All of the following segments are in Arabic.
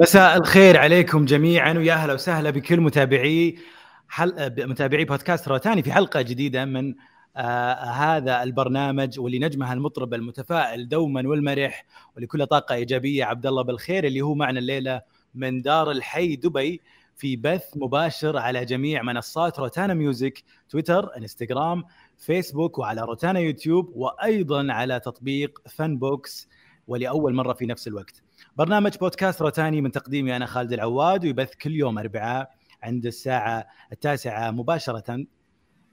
مساء الخير عليكم جميعا ويا أهلا وسهلا بكل متابعي حل... متابعي بودكاست روتاني في حلقة جديدة من آه هذا البرنامج واللي نجمها المطرب المتفائل دوما والمرح ولكل طاقة إيجابية عبد الله بالخير اللي هو معنا الليلة من دار الحي دبي في بث مباشر على جميع منصات روتانا Music تويتر إنستغرام فيسبوك وعلى روتانا يوتيوب وأيضا على تطبيق Fan Box ولأول مرة في نفس الوقت. برنامج بودكاست روتاني من تقديمي أنا خالد العواد ويبث كل يوم اربعاء عند الساعة التاسعة مباشرة.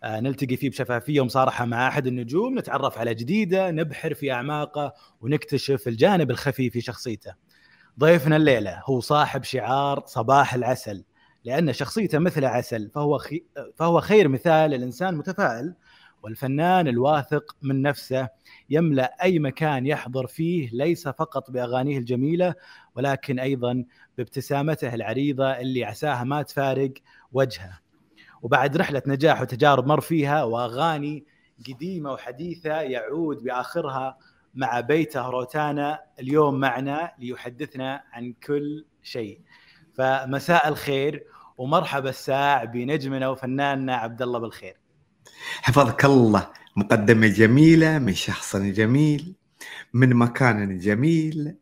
آه، نلتقي فيه بشفافية ومصارحه مع أحد النجوم نتعرف على جديده نبحر في أعماقه ونكتشف الجانب الخفي في شخصيته. ضيفنا الليلة هو صاحب شعار صباح العسل. لأن شخصيته مثل عسل فهو خي... فهو خير مثال للإنسان متفائل والفنان الواثق من نفسه. يملأ أي مكان يحضر فيه ليس فقط بأغانيه الجميلة ولكن أيضا بابتسامته العريضة اللي عساها ما تفارق وجهه. وبعد رحلة نجاح وتجارب مر فيها وأغاني قديمة وحديثة يعود بآخرها مع بيته روتانا اليوم معنا ليحدثنا عن كل شيء. فمساء الخير ومرحبا الساع بنجمنا وفناننا عبد الله بالخير. حفظك الله. مقدمة جميلة من شخص جميل من مكان جميل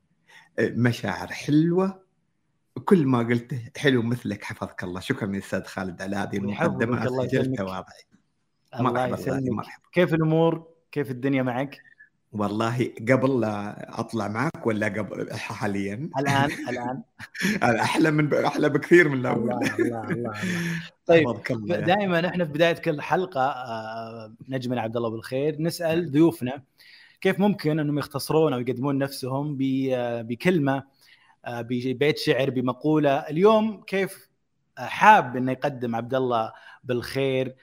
مشاعر حلوة. كل ما قلته حلو مثلك حفظك الله. شكرا أستاذ خالد على هذه المقدمة الله يسلمك. تواضعي. الله يسلمك. كيف الأمور؟ كيف الدنيا معك؟ والله قبل لا أطلع معك ولا قبل حاليا؟ الآن الآن. أحلى من أحلى بكثير من الأول. الله الله الله, الله. طيب دائما إحنا في بداية كل حلقة آه، نجمنا عبد الله بالخير. نسأل ضيوفنا كيف ممكن أنهم يختصرون أو يقدمون نفسهم آه، بكلمة آه، ببيت شعر بمقولة. اليوم كيف حاب إنه يقدم عبد الله بالخير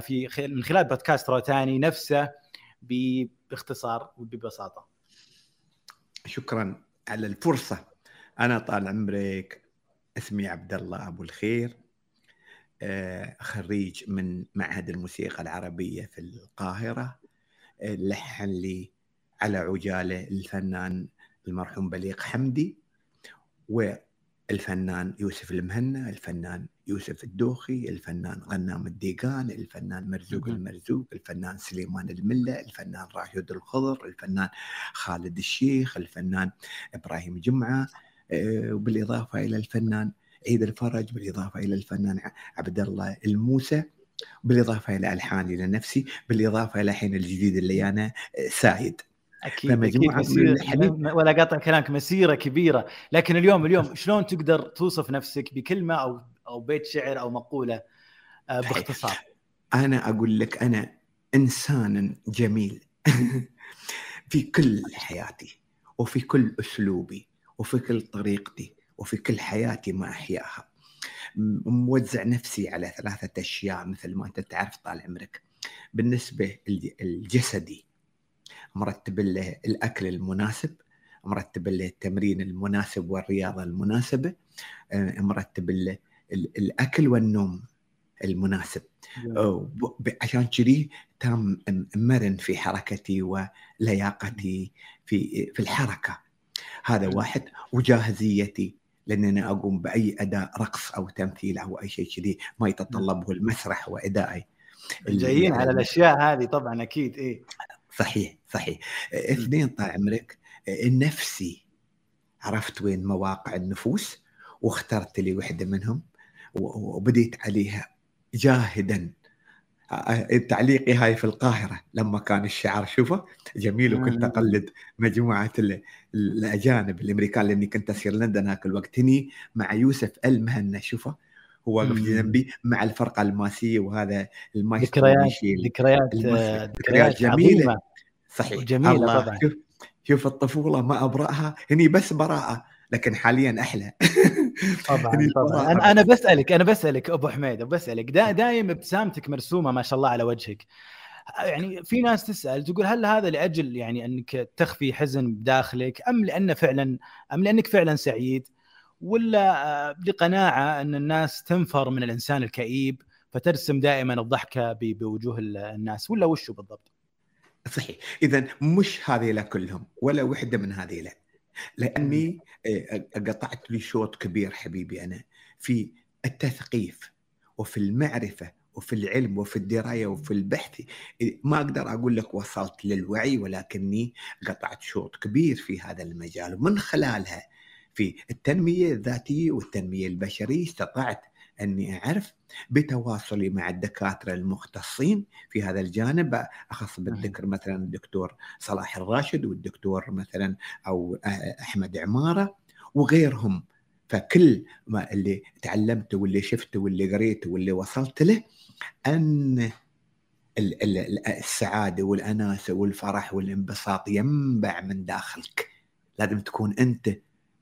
في من خلال بودكاست روتاني نفسه باختصار وببساطة. شكرا على الفرصة. أنا طال عمرك اسمي عبد الله أبو الخير آه، خريج من معهد الموسيقى العربية في القاهرة. آه، لحن لي على عجالة الفنان المرحوم بليغ حمدي والفنان يوسف المهنا الفنان يوسف الدوخي الفنان غنام الديقان الفنان مرزوق المرزوق الفنان سليمان الملة الفنان راشد الخضر الفنان خالد الشيخ الفنان إبراهيم جمعة آه، وبالإضافة إلى الفنان عيد الفرج بالإضافة إلى الفنان عبد الله الموسى بالإضافة إلى ألحاني لنفسي بالإضافة إلى حين الجديد اللي أنا آه، سايد. أكيد فمجموعه أكيد ولا قاطع كلامك مسيرة كبيرة. لكن اليوم اليوم شلون تقدر توصف نفسك بكلمة أو أو بيت شعر أو مقولة آه، باختصار. أنا أقول لك أنا إنسان جميل في كل حياتي وفي كل أسلوبي وفي كل طريقتي وفي كل حياتي ما أحياها. موزع نفسي على ثلاثة أشياء مثل ما أنت تعرف طال عمرك. بالنسبة الجسدي مرتب له الأكل المناسب مرتب له التمرين المناسب والرياضة المناسبة آه، مرتب له الأكل والنوم المناسب. عشان كذي تام مرن في حركتي ولياقتي في في الحركة. هذا واحد. وجاهزيتي. لأنني أقوم بأي أداء رقص أو تمثيل أو أي شيء كذي ما يتطلبه المسرح وإدائي. جايين على الأشياء هذه طبعا أكيد إيه. صحيح صحيح. اثنين طال عمرك النفسي عرفت وين مواقع النفوس واخترت لي وحدة منهم. وبديت عليها جاهدا. تعليقي هاي في القاهرة لما كان الشعر شوفه جميل وكنت أقلد مجموعة الأجانب الأمريكان لأني كنت أسير لندن هاك الوقت هني مع يوسف المهنا شوفه هو واقف جنبي مع الفرقة الماسية وهذا المايسترو ذكريات ذكريات ذكريات جميلة. صحيح. جميلة طبعا. شوف شوف الطفولة ما أبرأها. هني بس براءة لكن حاليا أحلى. طبعا طبعا. أنا أنا بسألك أنا بسألك أبو حميد بسألك دا دايم ابتسامتك مرسومة ما شاء الله على وجهك. يعني في ناس تسأل تقول هل هذا لأجل يعني أنك تخفي حزن بداخلك أم لأنه فعلا أم لأنك فعلا سعيد؟ ولا لقناعه أن الناس تنفر من الإنسان الكئيب فترسم دائما الضحكة بوجوه الناس ولا وشو بالضبط؟ صحيح. اذا مش هذه كلهم ولا وحدة من هذه لأني آه، قطعت لي شوط كبير حبيبي أنا في التثقيف وفي المعرفة وفي العلم وفي الدراية وفي البحث. ما أقدر أقول لك وصلت للوعي ولكني قطعت شوط كبير في هذا المجال. ومن خلالها في التنمية الذاتية والتنمية البشرية استطعت إني أعرف بتواصلي مع الدكاترة المختصين في هذا الجانب أخص بالذكر مثلا الدكتور صلاح الراشد والدكتور مثلا أو أحمد عمارة وغيرهم. فكل ما اللي تعلمته واللي شفته واللي قريته واللي وصلت له أن السعادة والاناسه والفرح والانبساط ينبع من داخلك. لازم تكون أنت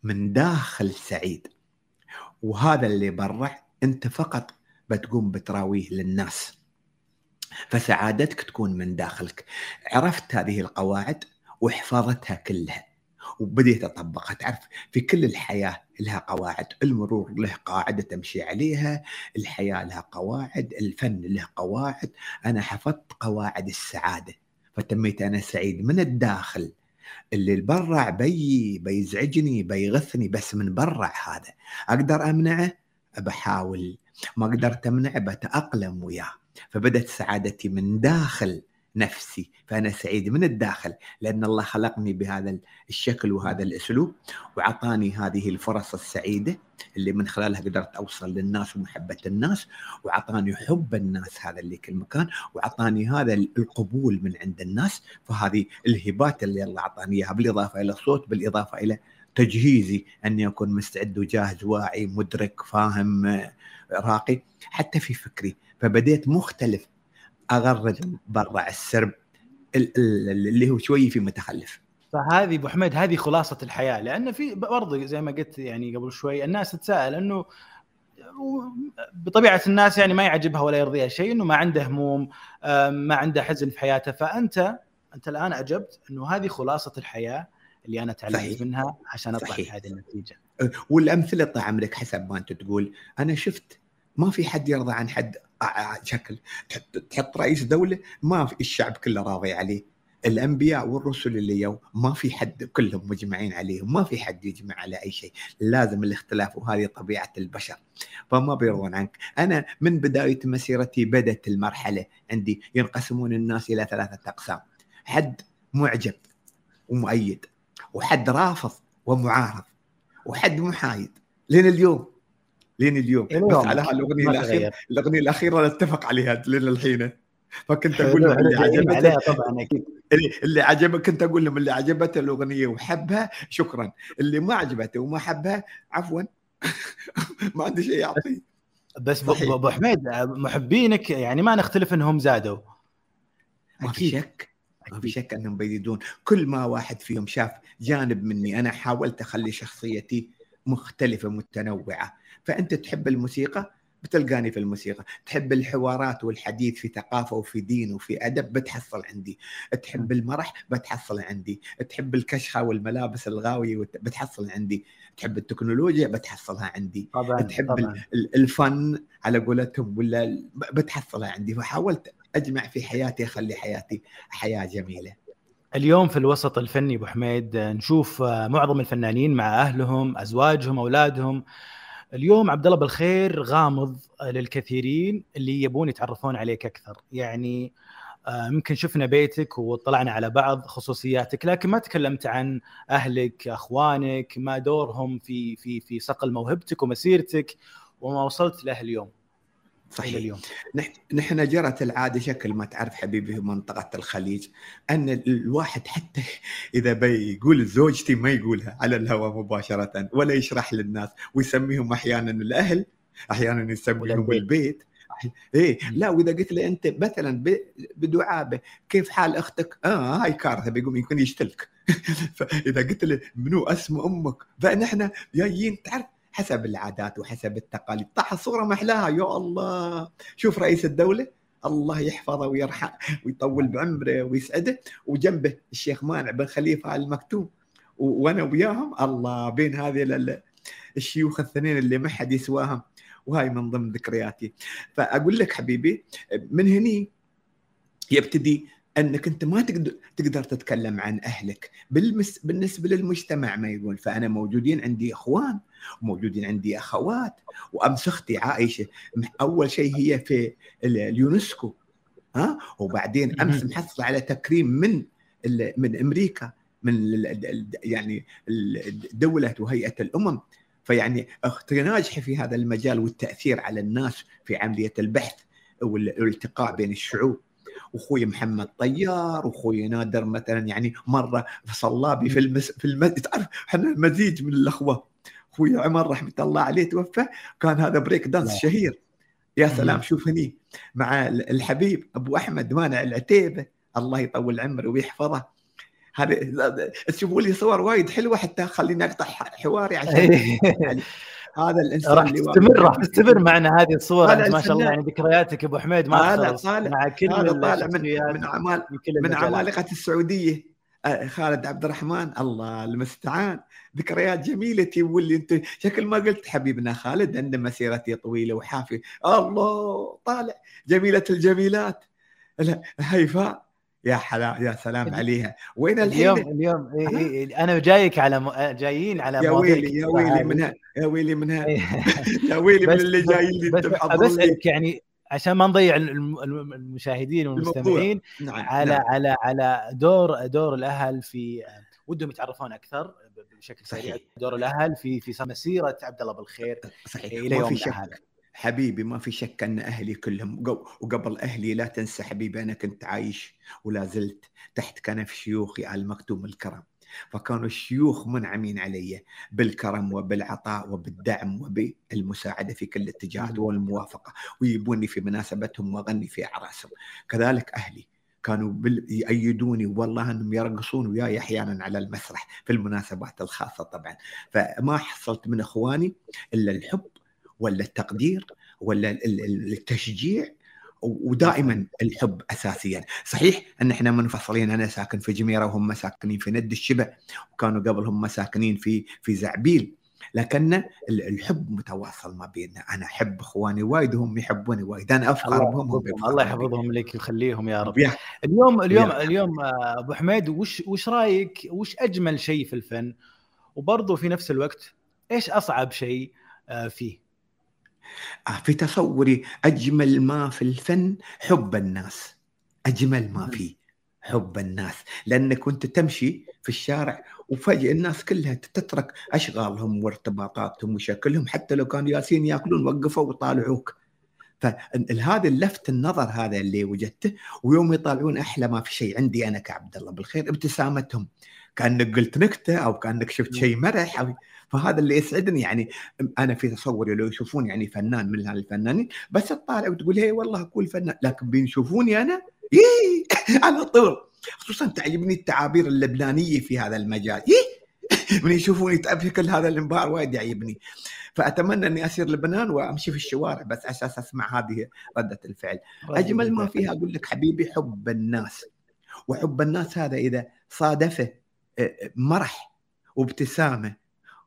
من داخل سعيد. وهذا اللي برا أنت فقط بتقوم بتراويه للناس فسعادتك تكون من داخلك. عرفت هذه القواعد وحفظتها كلها وبديت أطبقها. تعرف في كل الحياة لها قواعد. المرور له قاعدة تمشي عليها الحياة لها قواعد الفن له قواعد. أنا حفظت قواعد السعادة فتميت أنا سعيد من الداخل. اللي البرع بي بيزعجني بيغثني بس من برع هذا. أقدر أمنعه؟ بحاول ما قدرت امنعه بتاقلم وياه. فبدت سعادتي من داخل نفسي. فأنا سعيد من الداخل لأن الله خلقني بهذا الشكل وهذا الأسلوب وعطاني هذه الفرص السعيدة اللي من خلالها قدرت أوصل للناس ومحبة الناس وعطاني حب الناس هذا اللي كل مكان وعطاني هذا القبول من عند الناس. فهذه الهبات اللي الله أعطاني إياها بالإضافة إلى الصوت بالإضافة إلى تجهيزي أني أكون مستعد وجاهز واعي مدرك فاهم راقي حتى في فكري. فبديت مختلف أغرد برا السرب اللي هو شوي في متخلف. فهذه أبو حميد هذه خلاصة الحياة. لأن في برضه زي ما قلت يعني قبل شوي الناس تتساءل إنه بطبيعة الناس يعني ما يعجبها ولا يرضيها شيء إنه ما عنده هموم ما عنده حزن في حياته. فأنت أنت الآن أجبت إنه هذه خلاصة الحياة. اللي أنا تعلمت منها عشان أطلع بهذه النتيجة. والأمثلة طال لك حسب ما أنت تقول. أنا شفت ما في حد يرضى عن حد شكل. تحط رئيس دولة ما في الشعب كله راضي عليه. الأنبياء والرسل اللي يو ما في حد كلهم مجمعين عليهم. ما في حد يجمع على أي شيء. لازم الاختلاف وهذه طبيعة البشر. فما بيرضون عنك. أنا من بداية مسيرتي بدأت المرحلة عندي ينقسمون الناس إلى ثلاثة أقسام. حد معجب ومؤيد. وحد رافض ومعارض وحد محايد. لين اليوم. لين اليوم. بس على هالاغنيه الاخيره الأغنية الأخيرة نتفق عليها لين الحين. فكنت أقول لهم اللي عجبته طبعا أكيد. اللي عجبك كنت أقول لهم اللي عجبته الأغنية وحبها شكرا. اللي ما عجبته وما حبها عفوا. ما عندي شيء أعطيه. بس أبو حميد محبينك يعني ما نختلف إنهم زادوا. ما في شك. ما في شك أنهم بيزيدون. كل ما واحد فيهم شاف جانب مني أنا حاولت أخلي شخصيتي مختلفة متنوعة. فأنت تحب الموسيقى؟ بتلقاني في الموسيقى. تحب الحوارات والحديث في ثقافة وفي دين وفي أدب؟ بتحصل عندي. تحب المرح؟ بتحصل عندي. تحب الكشخة والملابس الغاوية بتحصل عندي. تحب التكنولوجيا؟ بتحصلها عندي. طبعا تحب طبعا. الفن على قولتهم ولا بتحصلها عندي. فحاولت أجمع في حياتي أخلي حياتي حياة جميلة. اليوم في الوسط الفني أبو حميد نشوف معظم الفنانين مع أهلهم أزواجهم أولادهم. اليوم عبد الله بالخير غامض للكثيرين اللي يبون يتعرفون عليك أكثر. يعني يمكن شفنا بيتك وطلعنا على بعض خصوصياتك لكن ما تكلمت عن أهلك أخوانك ما دورهم في في في صقل موهبتك ومسيرتك وما وصلت له اليوم. صحيح اليوم. نحن جرت العادة شكل ما تعرف حبيبي في منطقة الخليج أن الواحد حتى إذا بيقول زوجتي ما يقولها على الهواء مباشرة ولا يشرح للناس ويسميهم أحيانا الأهل أحيانا يسميهم البيت إيه لا وإذا قلت له أنت مثلا بدعابه كيف حال أختك؟ آه هاي كارثة بيقوم يكون يشتلك فإذا قلت له منو أسم أمك؟ فنحن جايين تعرف حسب العادات وحسب التقاليد. طح الصورة محلاها يا الله. شوف رئيس الدولة. الله يحفظه ويرحمه ويطول بعمره ويسعده. وجنبه الشيخ مانع بن خليفة المكتوم. وأنا وياهم. الله بين هذه الشيوخ الاثنين اللي ما حد يسواهم. وهاي من ضمن ذكرياتي. فأقول لك حبيبي من هني يبتدي أنك أنت ما تقدر تقدر تتكلم عن أهلك. بالمس بالنسبة للمجتمع ما يقول. فأنا موجودين عندي إخوان. وموجودين عندي أخوات. وامس أختي عائشه أول شيء هي في اليونسكو ها؟ وبعدين أمس محصله على تكريم من من أمريكا من يعني دولة وهيئة الأمم. فيعني أختي ناجحة في هذا المجال والتأثير على الناس في عملية البحث والالتقاء بين الشعوب. وأخوي محمد طيار وأخوي نادر مثلا يعني مرة صلابي في المس في المس تعرف إحنا مزيج من الأخوة. أخوي عمر رحمة الله عليه توفى كان هذا بريك دانس شهير. يا سلام شوف هني مع الحبيب أبو أحمد مانع العتيبة. الله يطول عمره ويحفظه. هذا تشوفوا لي صور وايد حلوة حتى خليني أقطع حواري عشان يعني هذا الإنسان راح تستمر راح تستمر معنا هذه الصور ما شاء الله يعني ذكرياتك أبو حميد ما تخلص. مع كل هذا طالع من من اعمال من عمالقة السعودية. خالد عبد الرحمن الله المستعان. ذكريات جميلة واللي انت شكل ما قلت حبيبنا خالد عنده مسيرتي طويلة وحافية. الله طالع. جميلة الجميلات. هيفاء يا حلا يا سلام عليها. وين الحين؟ اليوم اليوم إيه إيه أنا جايك على م... جايين على يا ويلي يا ويلي منها يا ويلي منها. يا ويلي من اللي جايين لي بسالك يعني عشان ما نضيع المشاهدين والمستمعين نعم. على نعم. على على دور دور الأهل في ودهم يتعرفون أكثر بشكل سريع. دور الأهل في في مسيرة عبد الله بالخير صحيح. إلى يوم هذا حبيبي ما في شك أن أهلي كلهم وقبل أهلي لا تنسى حبيبي أنا كنت عايش ولا زلت تحت كنف شيوخي ال مكتوم الكرم. فكانوا الشيوخ منعمين علي بالكرم وبالعطاء وبالدعم وبالمساعدة في كل الاتجاهات والموافقة ويبوني في مناسبتهم وأغني في أعراسهم. كذلك أهلي كانوا يأيدوني والله أنهم يرقصون وياي أحيانا على المسرح في المناسبات الخاصة طبعا. فما حصلت من إخواني إلا الحب ولا التقدير ولا التشجيع ودائما الحب اساسيا. صحيح أن إحنا منفصلين أنا ساكن في جميرة وهم ساكنين في ند الشبه وكانوا قبل هم ساكنين في في زعبيل. لكن الحب متواصل ما بيننا. أنا أحب إخواني وايد وهم يحبوني وايد. أنا أفخر بهم هم الله يحفظهم لك ويخليهم يا رب. اليوم اليوم اليوم آه، أبو حميد وش وش رأيك؟ وش أجمل شيء في الفن؟ وبرضه في نفس الوقت إيش أصعب شيء آه، فيه؟ في تصوري أجمل ما في الفن حب الناس. أجمل ما فيه حب الناس. لأنك كنت تمشي في الشارع وفجأة الناس كلها تترك أشغالهم وارتباطاتهم وشكلهم حتى لو كانوا ياسين يأكلون وقفوا وطالعوك. فهذا اللفت النظر هذا اللي وجدته ويوم يطالعون أحلى ما في شيء عندي أنا كعبد الله بالخير ابتسامتهم. كأنك قلت نكتة أو كأنك شفت شيء مرح أو فهذا اللي يسعدني. يعني أنا في تصوري لو يشوفون يعني فنان من الفنانين بس تطالع وتقول هي والله أقول فنان. لكن بيشوفوني أنا إيه؟ على طول. خصوصا تعجبني التعابير اللبنانية في هذا المجال. إيه؟ من يشوفوني بشكل هذا الانبهار وايد يعجبني. فأتمنى إني اسير لبنان وأمشي في الشوارع بس أساس أسمع هذه ردة الفعل. أجمل ما فيها أقول لك حبيبي حب الناس وحب الناس هذا إذا صادفه مرح وابتسامة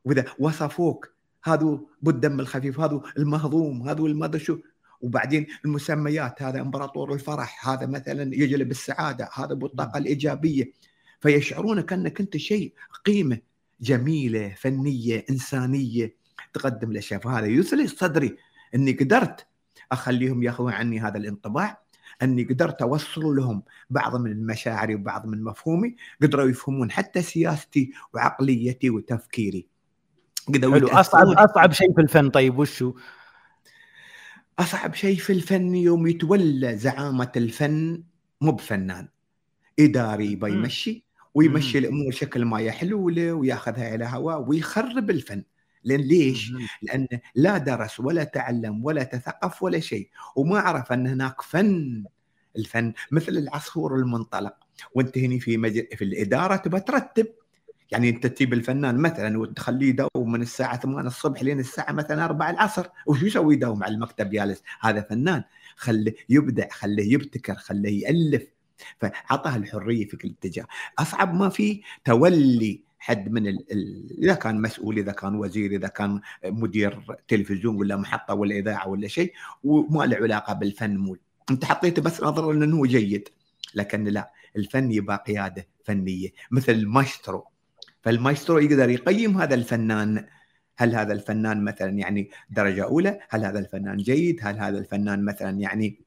وإذا وصفوك هذا بالدم الخفيف هذا المهضوم هذا المدى شو وبعدين المسميات هذا إمبراطور الفرح هذا مثلا يجلب السعادة هذا بالطاقة الإيجابية. فيشعرون كأنك أنت شيء قيمة جميلة فنية إنسانية تقدم الاشياء فهذا يثلج صدري. إني قدرت أخليهم يأخذون عني هذا الانطباع أني قدرت أوصل لهم بعض من مشاعري وبعض من مفهومي قدروا يفهمون حتى سياستي وعقليتي وتفكيري. قدروا حلو. اصعب أصعب شيء في الفن طيب وشو؟ أصعب شيء في الفن يوم يتولى زعامة الفن مو بفنان. إداري بيمشي ويمشي الأمور شكل ما يحلو له وياخذها إلى هواه ويخرب الفن. لأن ليش؟ لأن لا درس ولا تعلم ولا تثقف ولا شيء وما عرف أن هناك فن الفن مثل العصفور المنطلق. وأنت هنا في مجل في الإدارة تبى ترتب. يعني أنت تجيب الفنان مثلا وتخليه يداوم من الساعة 8 الصبح لين الساعة مثلا 4 العصر. وشو يسوي يداوم على المكتب جالس هذا فنان. خليه يبدع خليه يبتكر خليه يألف. فعطاه الحرية في كل اتجاه. أصعب ما في تولي حد من ال... ال... إذا كان مسؤول إذا كان وزير إذا كان مدير تلفزيون ولا محطة ولا إذاعة ولا شيء وما له علاقة بالفن مو أنت حطيته بس نظرا إنه هو جيد لكن لا الفن يبقى قيادة فنية مثل المايسترو فالمايسترو يقدر يقيم هذا الفنان هل هذا الفنان مثلا يعني درجة أولى؟ هل هذا الفنان جيد؟ هل هذا الفنان مثلا يعني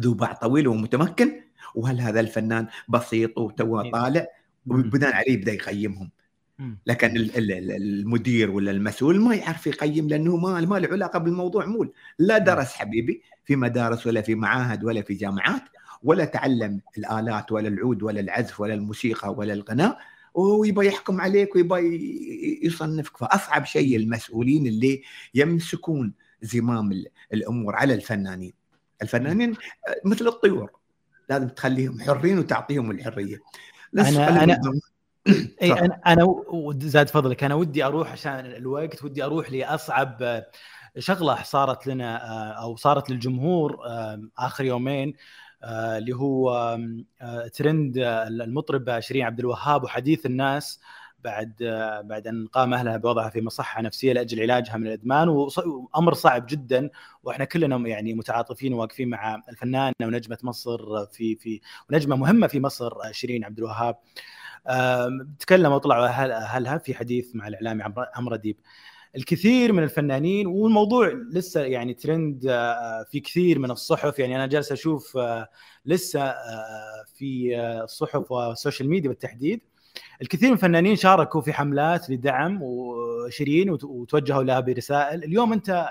ذو باع طويل ومتمكن؟ وهل هذا الفنان بسيط وتوه طالع؟ وبناء عليه يبدأ يقيمهم. لكن المدير ولا المسؤول ما يعرف يقيم لأنه ما ما له علاقة بالموضوع مول. لا درس حبيبي في مدارس ولا في معاهد ولا في جامعات ولا تعلم الآلات ولا العود ولا العزف ولا الموسيقى ولا الغناء ويبغى يحكم عليك ويبغى يصنفك. فأصعب شيء المسؤولين اللي يمسكون زمام الأمور على الفنانين. الفنانين مثل الطيور لازم تخليهم حرين وتعطيهم الحرية. أنا أنا إي أنا أنا زاد فضلك. أنا ودي أروح عشان الوقت ودي أروح لأصعب شغلة صارت لنا أو صارت للجمهور آخر يومين آه، اللي هو آه، ترند آه، المطربه شيرين عبد الوهاب وحديث الناس بعد بعد أن قام أهلها بوضعها في مصحة نفسية لأجل علاجها من الإدمان. وأمر صعب جدا. وإحنا كلنا يعني متعاطفين وواقفين مع الفنانة ونجمة مصر في في ونجمة مهمة في مصر شيرين عبد الوهاب. تكلموا وطلعوا اهلها في حديث مع الإعلامي عمرو اديب الكثير من الفنانين والموضوع لسه يعني ترند آه، في كثير من الصحف. يعني أنا جالس أشوف آه، لسه آه، في الصحف وال social media بالتحديد. الكثير من الفنانين شاركوا في حملات لدعم شيرين وتوجهوا لها برسائل. اليوم أنت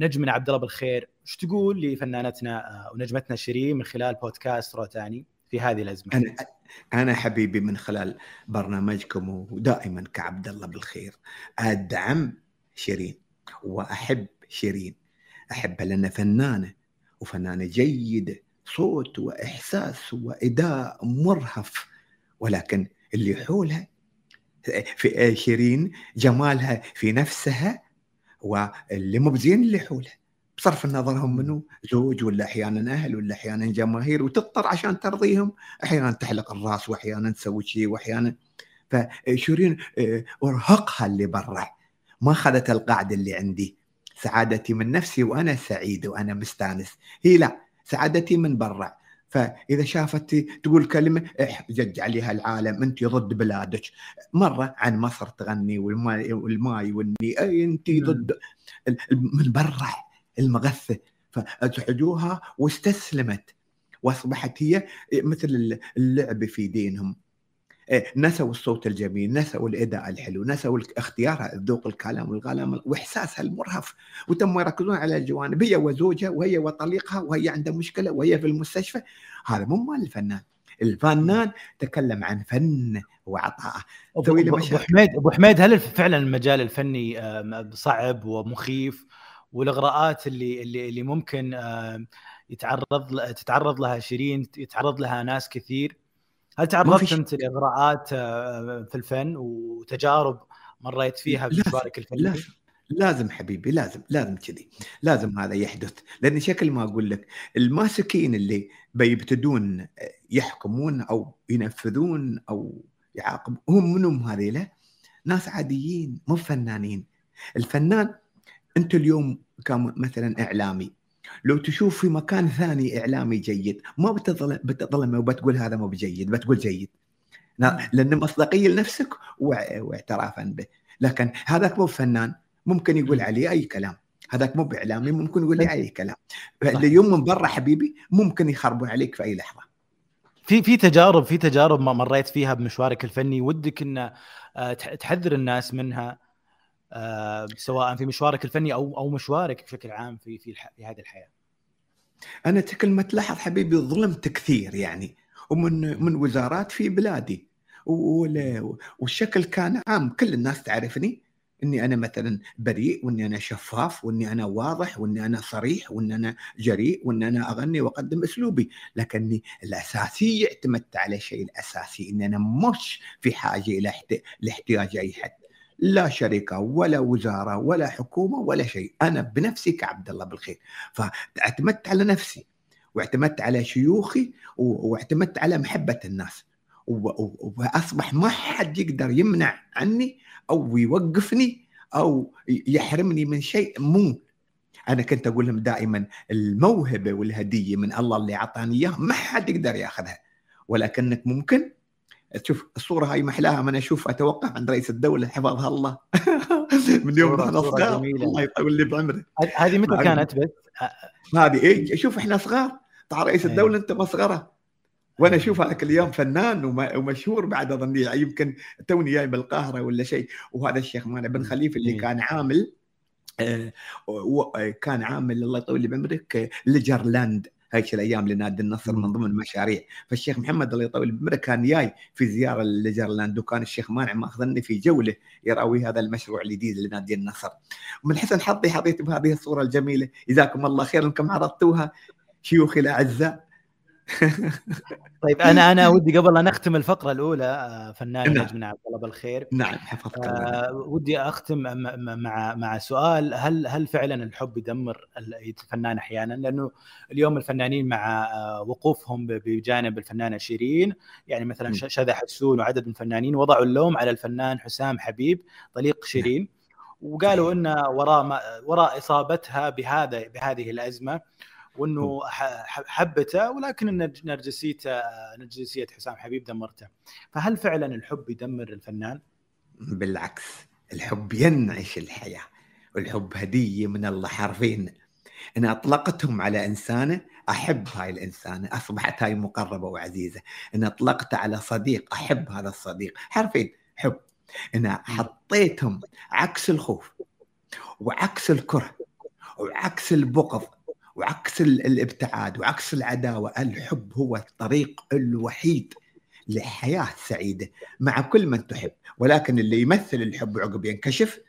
نجمنا عبد الله بالخير إيش تقول لفنانتنا ونجمتنا شيرين من خلال بودكاست روتاني في هذه الأزمة. أنا أنا حبيبي من خلال برنامجكم ودائما كعبد الله بالخير أدعم شيرين وأحب شيرين. احبها لانها فنانة وفنانة جيدة صوت وإحساس وإداء مرهف. ولكن اللي حولها في شيرين جمالها في نفسها واللي مو بزين اللي حولها بصرف النظر هم منو؟ زوج ولا أحيانا أهل ولا أحيانا جماهير وتضطر عشان ترضيهم. أحيانا تحلق الرأس واحيانا تسوي شيء واحيانا فشيرين آه، أرهقها اللي برا. ما اخذت القاعده اللي عندي. سعادتي من نفسي وأنا سعيد وأنا مستانس. هي لا سعادتي من برا. فإذا شافت تقول كلمة احجج عليها العالم أنت ضد بلادك. مرة عن مصر تغني والماي والماي والني. أنت ضد من برا. المغثة فازعجوها واستسلمت وأصبحت هي مثل اللعب في دينهم. إيه، نسوا الصوت الجميل نسوا الإداء الحلو نسوا اختيارها ذوق الكلام والكلام واحساسها المرهف. وتم يركزون على الجوانب هي وزوجها وهي وطليقها وهي عندها مشكلة وهي في المستشفى. هذا مو مال الفنان الفنان تكلم عن فن وعطاءه ابو حميد أبو حميد هل فعلا المجال الفني صعب ومخيف؟ والإغراءات اللي اللي اللي ممكن يتعرض تتعرض لها شيرين يتعرض لها ناس كثير. هل تعرضت أنت لإغراءات في الفن وتجارب مريت فيها بمشوارك الفني؟ لازم لازم حبيبي لازم لازم كذي لازم هذا يحدث. لأن شكل ما أقول لك الماسكين اللي بيبتدون يحكمون أو ينفذون أو يعاقبون هم منهم هذيلا؟ ناس عاديين مو فنانين. الفنان انت اليوم كان مثلا إعلامي. لو تشوف في مكان ثاني إعلامي جيد ما بتظلم بتظلمه وبتقول هذا مو بجيد بتقول جيد. لأن مصداقية لنفسك واعترافا به. لكن هذاك مو فنان ممكن يقول عليه أي كلام. هذاك مو بإعلامي ممكن يقول لي أي كلام. اليوم من برا حبيبي ممكن يخربون عليك في أي لحظة. في في تجارب في تجارب ما مريت فيها بمشوارك الفني ودك إن آه، تحذر الناس منها. سواء في مشوارك الفني أو أو مشوارك بشكل عام في في, في هذه الحياة. أنا كل ما تلاحظ حبيبي ظلمت كثير يعني ومن من وزارات في بلادي. والشكل كان عام. كل الناس تعرفني إني أنا مثلا بريء وإني أنا شفاف وإني أنا واضح وإني أنا صريح وإني أنا جريء وإني أنا أغني وأقدم أسلوبي. لكني الاساسي اعتمدت على شيء الأساسي إني أنا مش في حاجة إلى احتياج أي حد. لا شركه ولا وزارة ولا حكومة ولا شيء. أنا بنفسي كعبد الله بالخير. فاعتمدت على نفسي واعتمدت على شيوخي واعتمدت على محبة الناس. وأصبح ما حد يقدر يمنع عني أو يوقفني أو يحرمني من شيء مو. أنا كنت أقول لهم دائما الموهبة والهدية من الله اللي أعطاني إياها ما حد يقدر ياخذها. ولكنك ممكن تشوف الصورة هاي محلاها من اشوفها أتوقع عند رئيس الدولة حفظها الله. من يوم إحنا صغار. الله يطول لي بعمره هذه متى كانت بس؟ هذه إيه شوف إحنا صغار. طلع رئيس إيه. الدولة أنت مصغره وأنا أشوف هذاك اليوم فنان ومشهور بعد أظني يمكن توني جاي من القاهره ولا شيء. وهذا الشيخ مانع بن خليفة اللي كان عامل آه، كان عامل الله يطول لي بعمرك Leisureland. هذيك الأيام لنادي النصر من ضمن المشاريع. فالشيخ محمد الله يطول بعمره كان جاي في زيارة ل Leisureland وكان الشيخ مانع ماخذني في جولة يراوي هذا المشروع الجديد لنادي النصر. ومن حسن حظي حظيت بهذه الصورة الجميلة. جزاكم الله خير انكم عرضتوها. شيوخي الأعزاء طيب أنا أنا ودي قبل لا نختم الفقرة الأولى آه، فنان نعم. نجمنا عبد الله بالخير. نعم حفظك آه ودي أختم مع مع سؤال هل هل فعلا الحب يدمر الفنان أحيانا؟ لأنه اليوم الفنانين مع آه، وقوفهم بجانب الفنانة شيرين يعني مثلا شذى حسون وعدد من الفنانين وضعوا اللوم على الفنان حسام حبيب طليق شيرين وقالوا ان وراء وراء إصابتها بهذا بهذه الأزمة. وإنه حبته ولكن النرجسيته نرجسية حسام حبيب دمرته. فهل فعلا الحب يدمر الفنان؟ بالعكس الحب ينعش الحياة والحب هدية من الله حرفين. ان أطلقتهم على إنسانه أحب هاي الإنسانة أصبحت هاي مقربة وعزيزة. ان أطلقت على صديق أحب هذا الصديق. حرفين حب. ان حطيتهم عكس الخوف وعكس الكره وعكس البغض وعكس الابتعاد وعكس العداوة الحب هو الطريق الوحيد لحياه سعيده مع كل من تحب. ولكن اللي يمثل الحب عقب ينكشف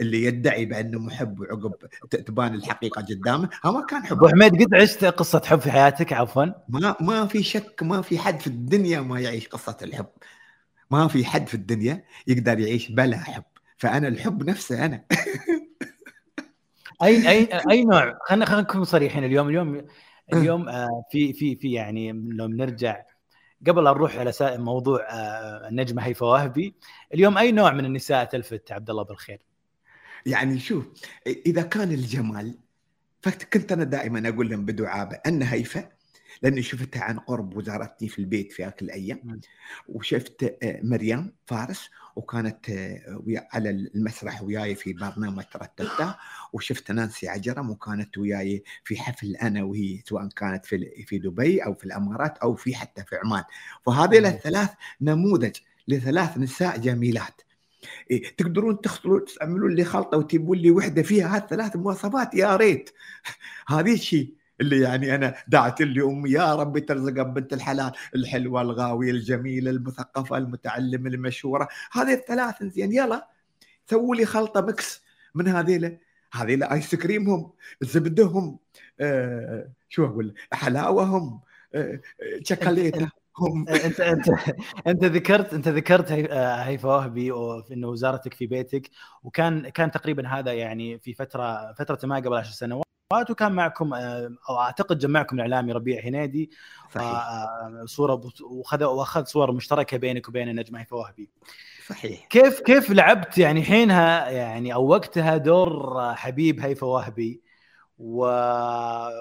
اللي يدعي بأنه محب وعقب تبان الحقيقة قدامه هو ما كان حب. أبو حميد قد عشت قصة حب في حياتك؟ عفوا. ما ما في شك ما في حد في الدنيا ما يعيش قصة الحب. ما في حد في الدنيا يقدر يعيش بلا حب. فأنا الحب نفسه أنا. أي أي أي نوع. خلينا خلينا نكون صريحين. اليوم اليوم اليوم آه في في في يعني لو بنرجع قبل أن نروح على موضوع آه النجمة هيفا وهبي اليوم أي نوع من النساء تلفت عبد الله بالخير؟ يعني شوف إذا كان الجمال فكنت أنا دائما أقول لهم بدعابة ان هيفا لأني شفتها عن قرب وزارتني في البيت في هذيك الأيام وشفت آه، مريم فارس وكانت آه، على المسرح وياي في برنامج رتبته وشفت نانسي عجرم وكانت وياي في حفل أنا وهي سواء كانت في في دبي أو في الإمارات أو في حتى في عمان. فهذه الثلاث نموذج لثلاث نساء جميلات. إيه تقدرون تخلطوا تعملون لي خلطة وتجيبون لي وحدة فيها هالثلاث مواصفات؟ يا ريت. هذه الشيء اللي يعني أنا دعت لي امي يا ربي ترزق بنت الحلال الحلوة الغاوية الجميلة المثقفة المتعلمة المشهورة. هذه الثلاث زين يلا سووا لي خلطة mix من هذيله هذيله ايس كريمهم زبدهم آه شو أقول حلاوهم آه شوكولاتة هم. انت انت انت ذكرت أنت ذكرت هيفا وهبي إنه وزارتك في بيتك وكان كان تقريبا هذا يعني في فتره فترة ما قبل 10 سنوات. وكان معكم آه، أو أعتقد جمعكم الإعلامي ربيع هنيدي صحيح. آه، صورة وخذ وأخذ صور مشتركة بينك وبين النجم هيفا وهبي صحيح. كيف كيف لعبت يعني حينها؟ يعني أو وقتها دور حبيب هيفا وهبي و...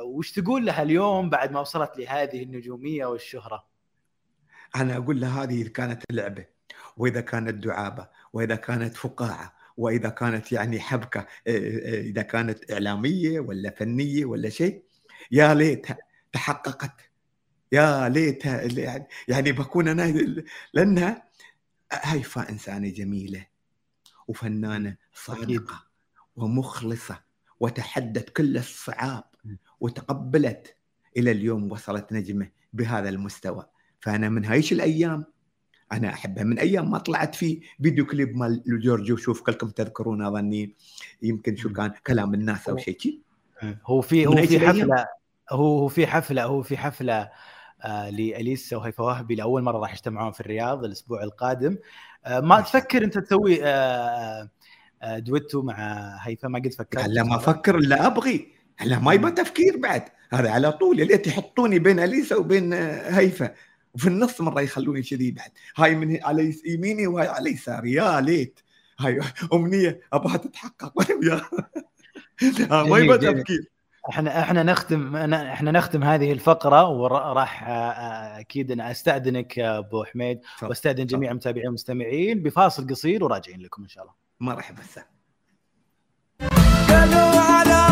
وش تقول لها اليوم بعد ما وصلت لهذه النجومية والشهرة؟ أنا أقول لها هذه كانت لعبة وإذا كانت دعابة وإذا كانت فقاعة وإذا كانت يعني حبكة آه، آه، إذا كانت إعلامية ولا فنية ولا شيء يا ليتها تحققت. يا ليتها يعني, يعني بكون أنا لانها هيفا انسانه جميلة وفنانة صادقة ومخلصة وتحدت كل الصعاب وتقبلت إلى اليوم وصلت نجمة بهذا المستوى. فأنا من هايش الأيام أنا أحبها. من أيام ما طلعت في فيديو كليب مال جورجيو شوف كلكم تذكرون أظني يمكن شو كان كلام الناس أو شيء هو في هو في حفلة هو في حفلة هو في حفلة آه لأليسا وهيفا وهبي لأول مرة راح يجتمعون في الرياض الأسبوع القادم. آه ما تفكر أنت تسوي آه آه دويتو مع هيفا؟ ما قد فكرت. لا ما أفكر الا أبغي. لا ما يبغى تفكير بعد. هذا على طول. يا ليت يحطوني بين أليسا وبين آه، هيفا. وفي النص مرة يخلوني كذي بعد. هاي من على يميني وهاي على يساري. يا ليت. هاي أمنية. أبغاها تتحقق. وأنا وياها ما يبغى تفكير؟ إحنا إحنا نختم إحنا نختم هذه الفقرة وراح آه، أكيد أنا أستأذنك أبو حميد. وأستأذن جميع المتابعين والمستمعين بفاصل قصير وراجعين لكم إن شاء الله. مرحبا قالوا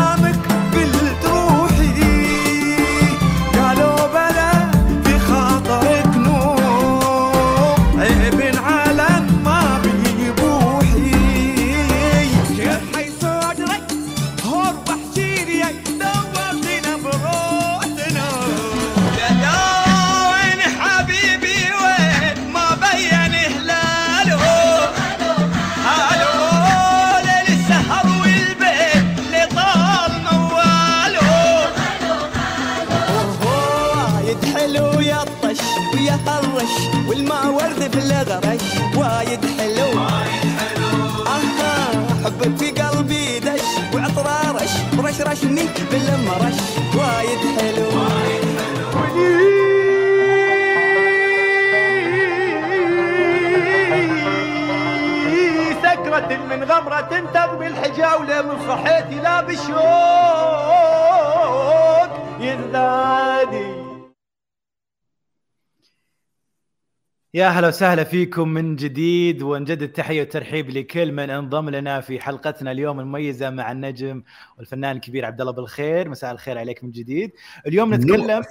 حلو يطش ويا هرش والماء ورد في الغرش. وايد حلو. وايد حلو أها حبك في قلبي دش وعطر رش رشرشني بالمرش. وايد حلو. وايد سكرة من غمرة تقبل الحجاولة من صحيتي لا بشوق يزدادي يا هلا وسهلا فيكم من جديد ونجدد التحية والترحيب لكل من انضم لنا في حلقتنا اليوم المميزة مع النجم والفنان الكبير عبد الله بالخير. مساء الخير عليك من جديد. اليوم نتكلم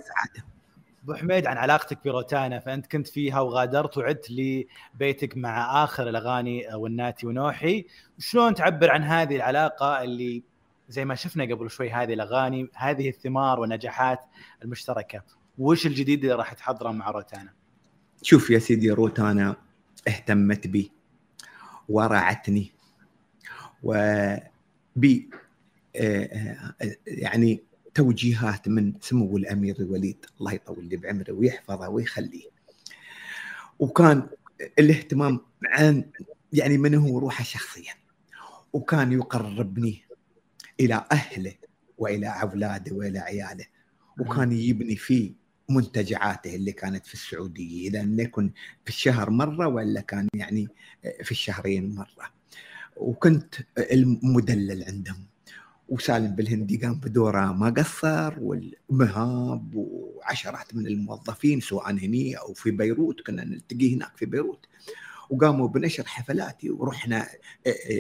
أبو حميد عن علاقتك بروتانا فأنت كنت فيها وغادرت وعدت لبيتك مع آخر الأغاني والناتي ونوحي. شلون تعبر عن هذه العلاقة اللي زي ما شفنا قبل شوي هذه الأغاني هذه الثمار والنجاحات المشتركة؟ وش الجديد اللي راح تحضره مع روتانا؟ شوف يا سيدي روتانا اهتمت بي ورعتني وبي آه، آه، يعني توجيهات من سمو الأمير الوليد الله يطول لي بعمره ويحفظه ويخليه. وكان الاهتمام عن يعني من هو روحه شخصيا وكان يقربني إلى أهله وإلى أولاده وإلى عياله وكان يجيبني في منتجعاته اللي كانت في السعودية إذا لم يكن في الشهر مرة ولا كان يعني في الشهرين مرة. وكنت المدلل عندهم. وسالم بالهندي قام بدوره ما قصر والمهاب وعشرات من الموظفين سواء هني أو في بيروت كنا نلتقي هناك في بيروت. وقاموا بنشر حفلاتي ورحنا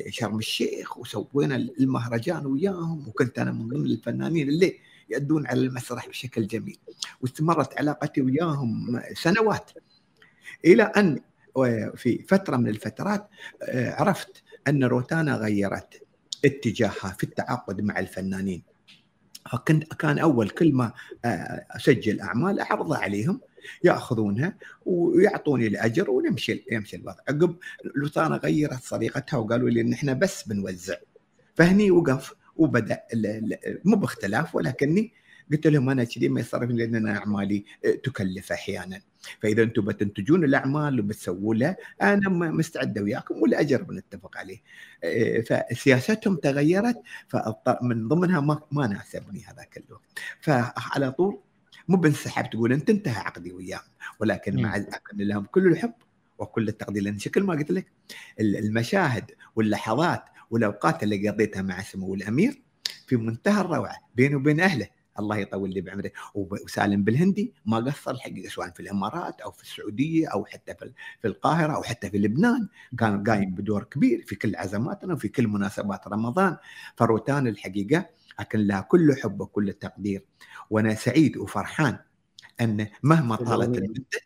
شرم الشيخ وسوينا المهرجان وياهم. وكنت أنا من ضمن الفنانين اللي يأدون على المسرح بشكل جميل. واستمرت علاقتي وياهم سنوات. إلى أن في فترة من الفترات عرفت أن روتانا غيرت اتجاهها في التعاقد مع الفنانين. فكنت كان أول كل ما أسجل أعمال أعرضها عليهم يأخذونها ويعطوني الأجر ونمشي يمشي الوضع. عقب لوتانا غيرت طريقتها وقالوا لي إن إحنا بس بنوزع. فهني وقف وبدا مو باختلاف ولكني قلت لهم أنا كذي ما يصرف لأن أنا أعمالي تكلف أحيانا. فإذا أنتم بتنتجون الأعمال وبتسووا لها أنا مستعد وياكم والأجر بنتفق عليه. فسياستهم تغيرت فمن ضمنها ما, ما ناسبني هذاك الوقت. فعلى طول مو بنسحب تقول أنت انتهى عقدي وياهم. ولكن مع اكن لهم كل الحب وكل التقدير لأن شكل ما قلت لك المشاهد واللحظات والأوقات اللي قضيتها مع سمو الأمير في منتهى الروعة بينه وبين أهله. الله يطول لي بعمره. وسالم بالهندي ما قصر الحقيقة سواء في الإمارات أو في السعودية أو حتى في القاهرة أو حتى في لبنان. كان قايم بدور كبير في كل عزماتنا وفي كل مناسبات رمضان. فروتان الحقيقة أكن لها كل حب وكل تقدير. وأنا سعيد وفرحان أن مهما طالت المدة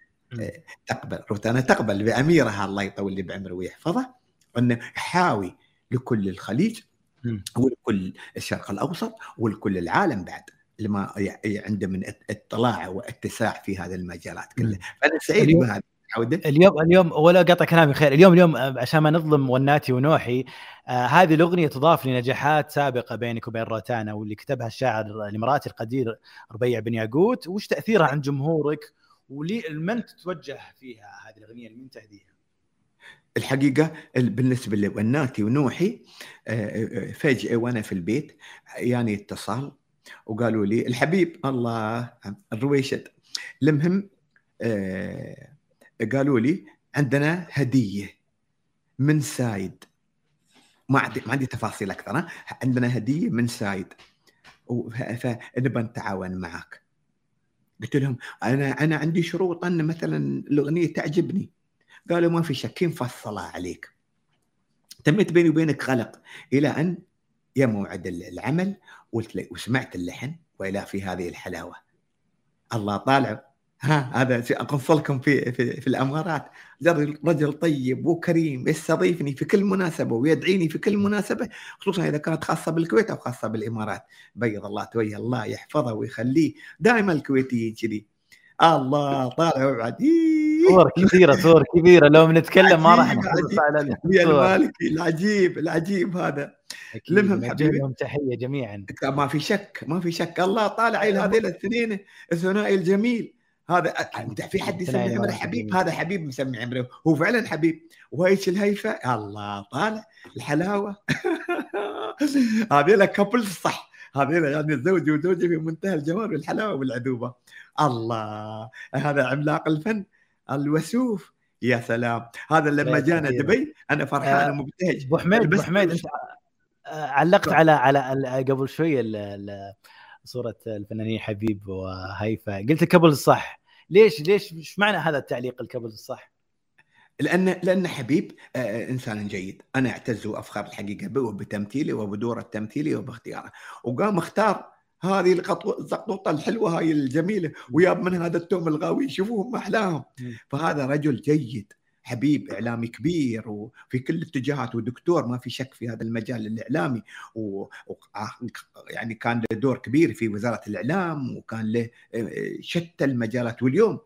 تقبل. روتانا تقبل بأميرها. الله يطول لي بعمره ويحفظه. انه حاوي لكل الخليج ولكل الشرق الأوسط ولكل العالم بعد لما عنده من اطلاع واتساع في هذه المجالات كلها. فأنا سعيد العودة. اليوم اليوم ولا قطع كلامي خير. اليوم اليوم عشان ما نظلم وناتي ونوحي آه هذه الأغنية تضاف لنجاحات سابقة بينك وبين روتانا واللي كتبها الشاعر الإماراتي القدير ربيع بن ياقوت. وش تأثيرها عند جمهورك ولمن تتوجه فيها هذه الأغنية لمن تهديها؟ الحقيقة بالنسبة لي وناتي ونوحي فجأة وأنا في البيت يعني اتصال وقالوا لي الحبيب الله الرويشد المهم قالوا لي عندنا هدية من سايد. ما عندي ما عندي تفاصيل أكثر عندنا هدية من سايد. و- ف- فنبى نتعاون معك. قلت لهم أنا أنا عندي شروط أن مثلا الأغنية تعجبني. قالوا ما في شك نفصلها عليك؟ تمت بيني وبينك غلق إلى أن يا موعد العمل قلت له وسمعت اللحن وإلى في هذه الحلاوة. الله طالع. ها هذا شيء اقصلكم في في, في الأمارات. رجل طيب وكريم يستضيفني في كل مناسبة ويدعيني في كل مناسبة خصوصا إذا كانت خاصة بالكويت أو خاصة بالإمارات. بيض الله توجه الله يحفظه ويخليه. دائما الكويتيين كذي. الله طالع وابعد إيه. صور كثيرة صور كبيرة. لو بنتكلم ما راح نخلص. على. المالكي العجيب العجيب هذا. لمهم حبيبي. لهم تحية جميعا. ما في شك ما في شك. الله طالع عيل هذيل الاثنين الثنائي الجميل. هذا في حد يسمي عمره؟ حبيب. هذا حبيب مسمي عمره. هو فعلا حبيب. وهيش الهيفة؟ الله طالع. الحلاوة. هذيلا كابل صح. هذيلا يعني الزوج وزوجة في منتهى الجمال والحلاوة والعذوبة. الله. هذا عملاق الفن. الوسوف. يا سلام. هذا لما جانا. دبي أنا فرحان آه، ومبتهج. أبو حميد أبو حميد أنت آه، علقت على على قبل شوي ال- ال- صورة الفنانين حبيب وهيفا. قلت الكبل الصح. ليش ليش إيش معنى هذا التعليق الكبل الصح؟ لأن لأن حبيب آه، إنسان جيد. أنا اعتز وافخر الحقيقة به وبتمثيله وبدوره التمثيلي وباختياره. وقام اختار هذه الزقطوطة الحلوة هاي الجميلة وياب من هذا التوم الغاوي؟ شوفوهم أحلاهم. فهذا رجل جيد حبيب إعلامي كبير وفي كل الاتجاهات. ودكتور ما في شك في هذا المجال الإعلامي. و... و... يعني كان له دور كبير في وزارة الإعلام وكان له آه، شتى المجالات. واليوم.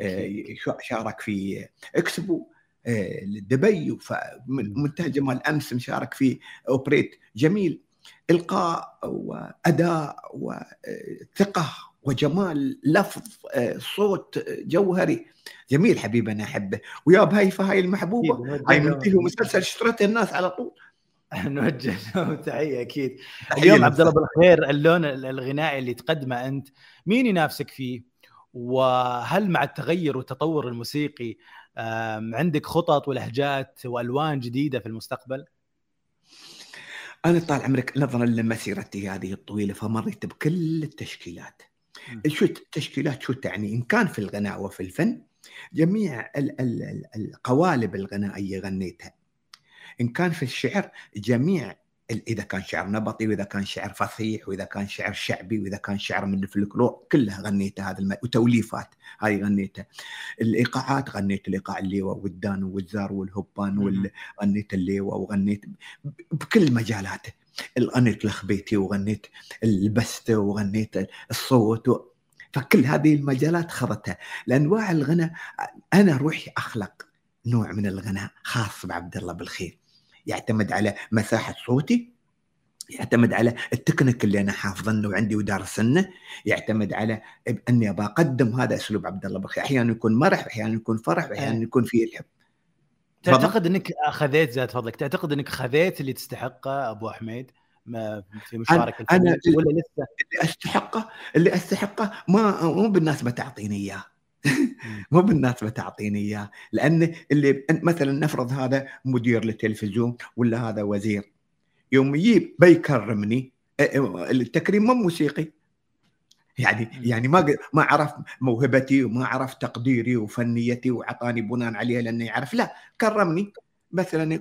آه، شارك في إكسبو آه، دبي فمن منتهى الجمال أمس مشارك في أوبريت. جميل. إلقاء وأداء وثقة وجمال لفظ آه، صوت جوهري جميل حبيبي أنا أحبه ويا بهيفه هاي المحبوبة هاي نوجه من فيه لهم- مسلسل اشترته الناس على طول نوجه لهم تحية أكيد اليوم عبد الله. بالخير اللون الغنائي اللي تقدمه أنت مين ينافسك فيه؟ وهل مع التغير والتطور الموسيقي عندك خطط ولهجات وألوان جديدة في المستقبل؟ أنا طال عمرك نظرا لمسيرتي هذه الطويلة فمريت بكل التشكيلات. شو التشكيلات شو تعني؟ إن كان في الغناء وفي الفن جميع ال- ال- ال- القوالب الغنائية غنيتها. إن كان في الشعر جميع إذا كان شعر نبطي وإذا كان شعر فصيح وإذا كان شعر شعبي وإذا كان شعر من الفلكلور كلها غنيتها هذا الم... وتوليفات هاي غنيتها. الإيقاعات غنيت الإيقاع الليوة والدان والزار والهبان وال... غنيت الليوة وغنيت بكل مجالاته غنيت الخبيتي وغنيت البستة وغنيت الصوت و... فكل هذه المجالات خضتها. لأنواع الغناء أنا روحي أخلق نوع من الغناء خاص بعبد الله بالخير. يعتمد على مساحة صوتي يعتمد على التكنيك اللي أنا حافظنه وعندي ودارسنه يعتمد على إني ابى أقدم هذا أسلوب عبد الله بالخير أحيانا يكون مرح أحيانا يكون فرح واحيانا يكون فيه الحب. تعتقد إنك خذيت زاد فضلك تعتقد إنك خذيت اللي تستحقه أبو حميد؟ ما في مشوارك أنا- أنا- ولا لسه؟ اللي أستحقه اللي أستحقه ما مو بالناسبه تعطيني إياه. مو بالناسبه تعطيني إياه لأن اللي مثلا نفرض هذا مدير للتلفزيون ولا هذا وزير يوم يجيب بيكرمني التكريم مو موسيقي. يعني يعني ما ما عرف موهبتي وما عرف تقديري وفنيتي وعطاني بناء عليها لأنه يعرف لا كرمني. مثلا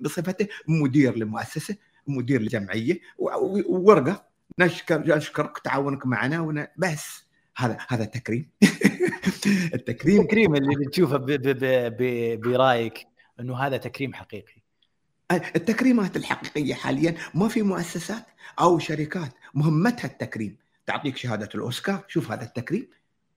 بصفته مدير لمؤسسة مدير لجمعية وورقه نشكر نشكرك تعاونك معنا بس. هذا هذا تكريم التكريم. التكريم اللي تشوفه ب- ب- ب- ب- برأيك إنه هذا تكريم حقيقي. التكريمات الحقيقية حاليا ما في مؤسسات أو شركات مهمتها التكريم. تعطيك شهادة الأوسكار شوف هذا التكريم.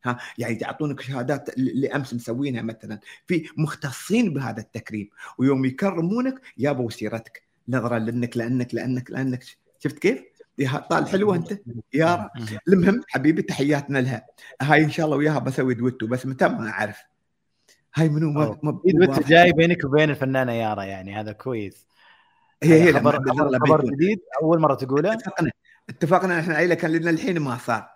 ها يعني يعطونك شهادات اللي امس مسوينها مثلا. في مختصين بهذا التكريم ويوم يكرمونك جابوا سيرتك نظرا لأنك لأنك لأنك لأنك. شفت كيف؟ يا طال حلوة أنت. يا المهم حبيبي تحياتنا لها. هاي إن شاء الله وياها بسوي دويتو بس متى ما أعرف. هاي منو؟ ما, ما. جاي بينك وبين الفنانة يارا يعني هذا كويس. هي هي خبر خبر, خبر. جديد أول مرة تقوله؟ اتفقنا. اتفقنا إحنا عيله كان لنا الحين ما صار.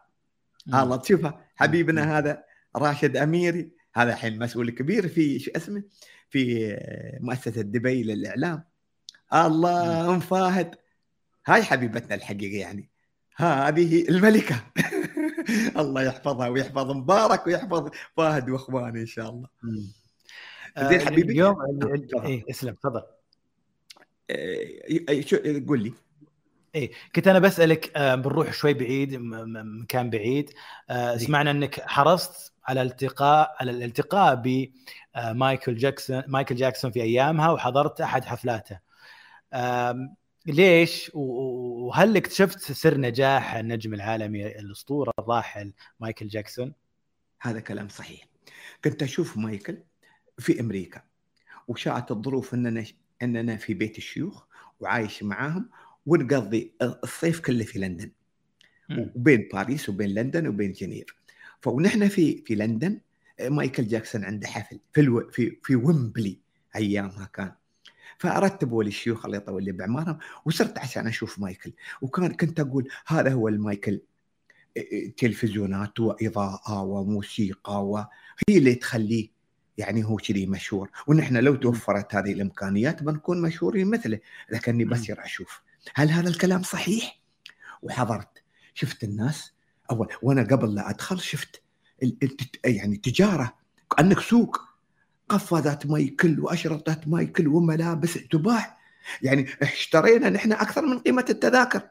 الله تشوفها حبيبنا هذا راشد أميري. هذا الحين مسؤول كبير في شو اسمه؟ في مؤسسة دبي للإعلام. الله ام فاهد هاي حبيبتنا الحقيقة يعني. ها هذه الملكة. الله يحفظها ويحفظ مبارك ويحفظ فهد وإخوانه إن شاء الله. زين آه، حبيبي؟ اليوم آه،. إيه اسلم تفضل. آه، شو قول لي. إيه كنت أنا بسألك بنروح شوي بعيد مكان بعيد. إيه. سمعنا إنك حرصت على الالتقاء على الالتقاء بمايكل جاكسون مايكل جاكسون في أيامها وحضرت أحد حفلاته. ليش؟ وهل اكتشفت سر نجاح النجم العالمي الأسطورة الراحل مايكل جاكسون؟ هذا كلام صحيح. كنت أشوف مايكل في أمريكا وشاءت الظروف إننا إننا في بيت الشيوخ وعايش معاهم ونقضي الصيف كله في لندن. وبين باريس وبين لندن وبين جنيف. فونحن في في لندن مايكل جاكسون عنده حفل في ألو في في ويمبلي أيامها كان. فرتبوا لي الشيوخ الله يطول لي باعمارهم وصرت عشان أشوف مايكل. وكان كنت أقول هذا هو المايكل تلفزيونات وإضاءة وموسيقى وهي اللي تخليه يعني هو كذي مشهور. ونحن لو توفرت هذه الإمكانيات بنكون مشهورين مثله لكني. بصير أشوف. هل هذا الكلام صحيح؟ وحضرت. شفت الناس. أول وأنا قبل لا أدخل شفت يعني تجارة كأنك سوق. قفازات مايكل واشرطه مايكل وملابس تباع يعني اشترينا نحن أكثر من قيمة التذاكر.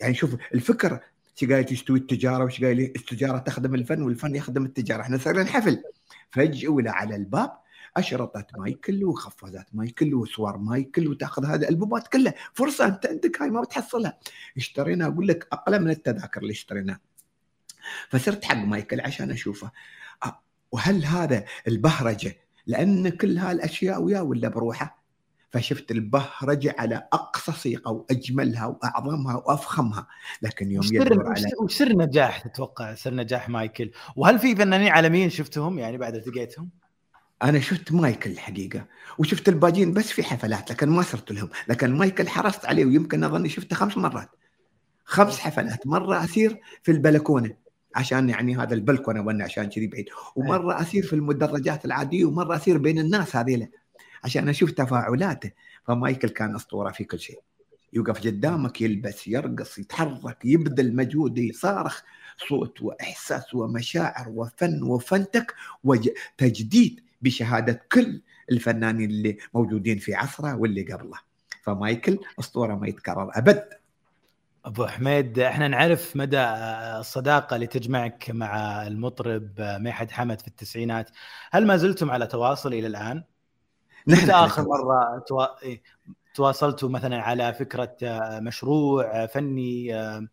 يعني شوف الفكر إيش قايل تستوي التجارة وايش قايل التجارة تخدم الفن والفن يخدم التجارة. إحنا صار لنا حفل فجأة ولا على الباب اشرطه مايكل وخفازات مايكل وصور مايكل وتأخذ هذه الألبومات كلها. فرصة أنت عندك هاي ما بتحصلها. اشترينا أقول لك أقل من التذاكر اللي اشتريناها فصرت حق مايكل عشان أشوفه. أه، وهل هذا البهرجة لأن كل هالأشياء وياه ولا بروحه. فشفت البهرجه على أقصى صيغة وأجملها وأعظمها وأفخمها. لكن يوم يدور على سر نجاح تتوقع؟ سر نجاح مايكل؟ وهل في فنانين عالميين شفتهم يعني بعد التقيتهم؟ أنا شفت مايكل الحقيقة وشفت الباجين بس في حفلات لكن ما صرت لهم. لكن مايكل حرصت عليه ويمكن أظني شفته خمس مرات. خمس حفلات. مرة اسير في البلكونة. عشان يعني هذا البلكونة وأنا عشان كذي بعيد. ومرة أسير في المدرجات العادية ومرة أسير بين الناس هذيلا عشان أشوف تفاعلاته. فمايكل كان أسطورة في كل شيء. يوقف قدامك يلبس يرقص يتحرك يبذل مجهود يصارخ. صوت وإحساس ومشاعر وفن وفنتك وتجديد بشهادة كل الفنانين اللي موجودين في عصره واللي قبله. فمايكل أسطورة ما يتكرر أبد. أبو حميد إحنا نعرف مدى الصداقة اللي تجمعك مع المطرب ميحد حمد في التسعينات، هل ما زلتم على تواصل إلى الآن؟ على آخر مرة توا... إيه، تواصلتوا مثلا على فكرة مشروع فني آه،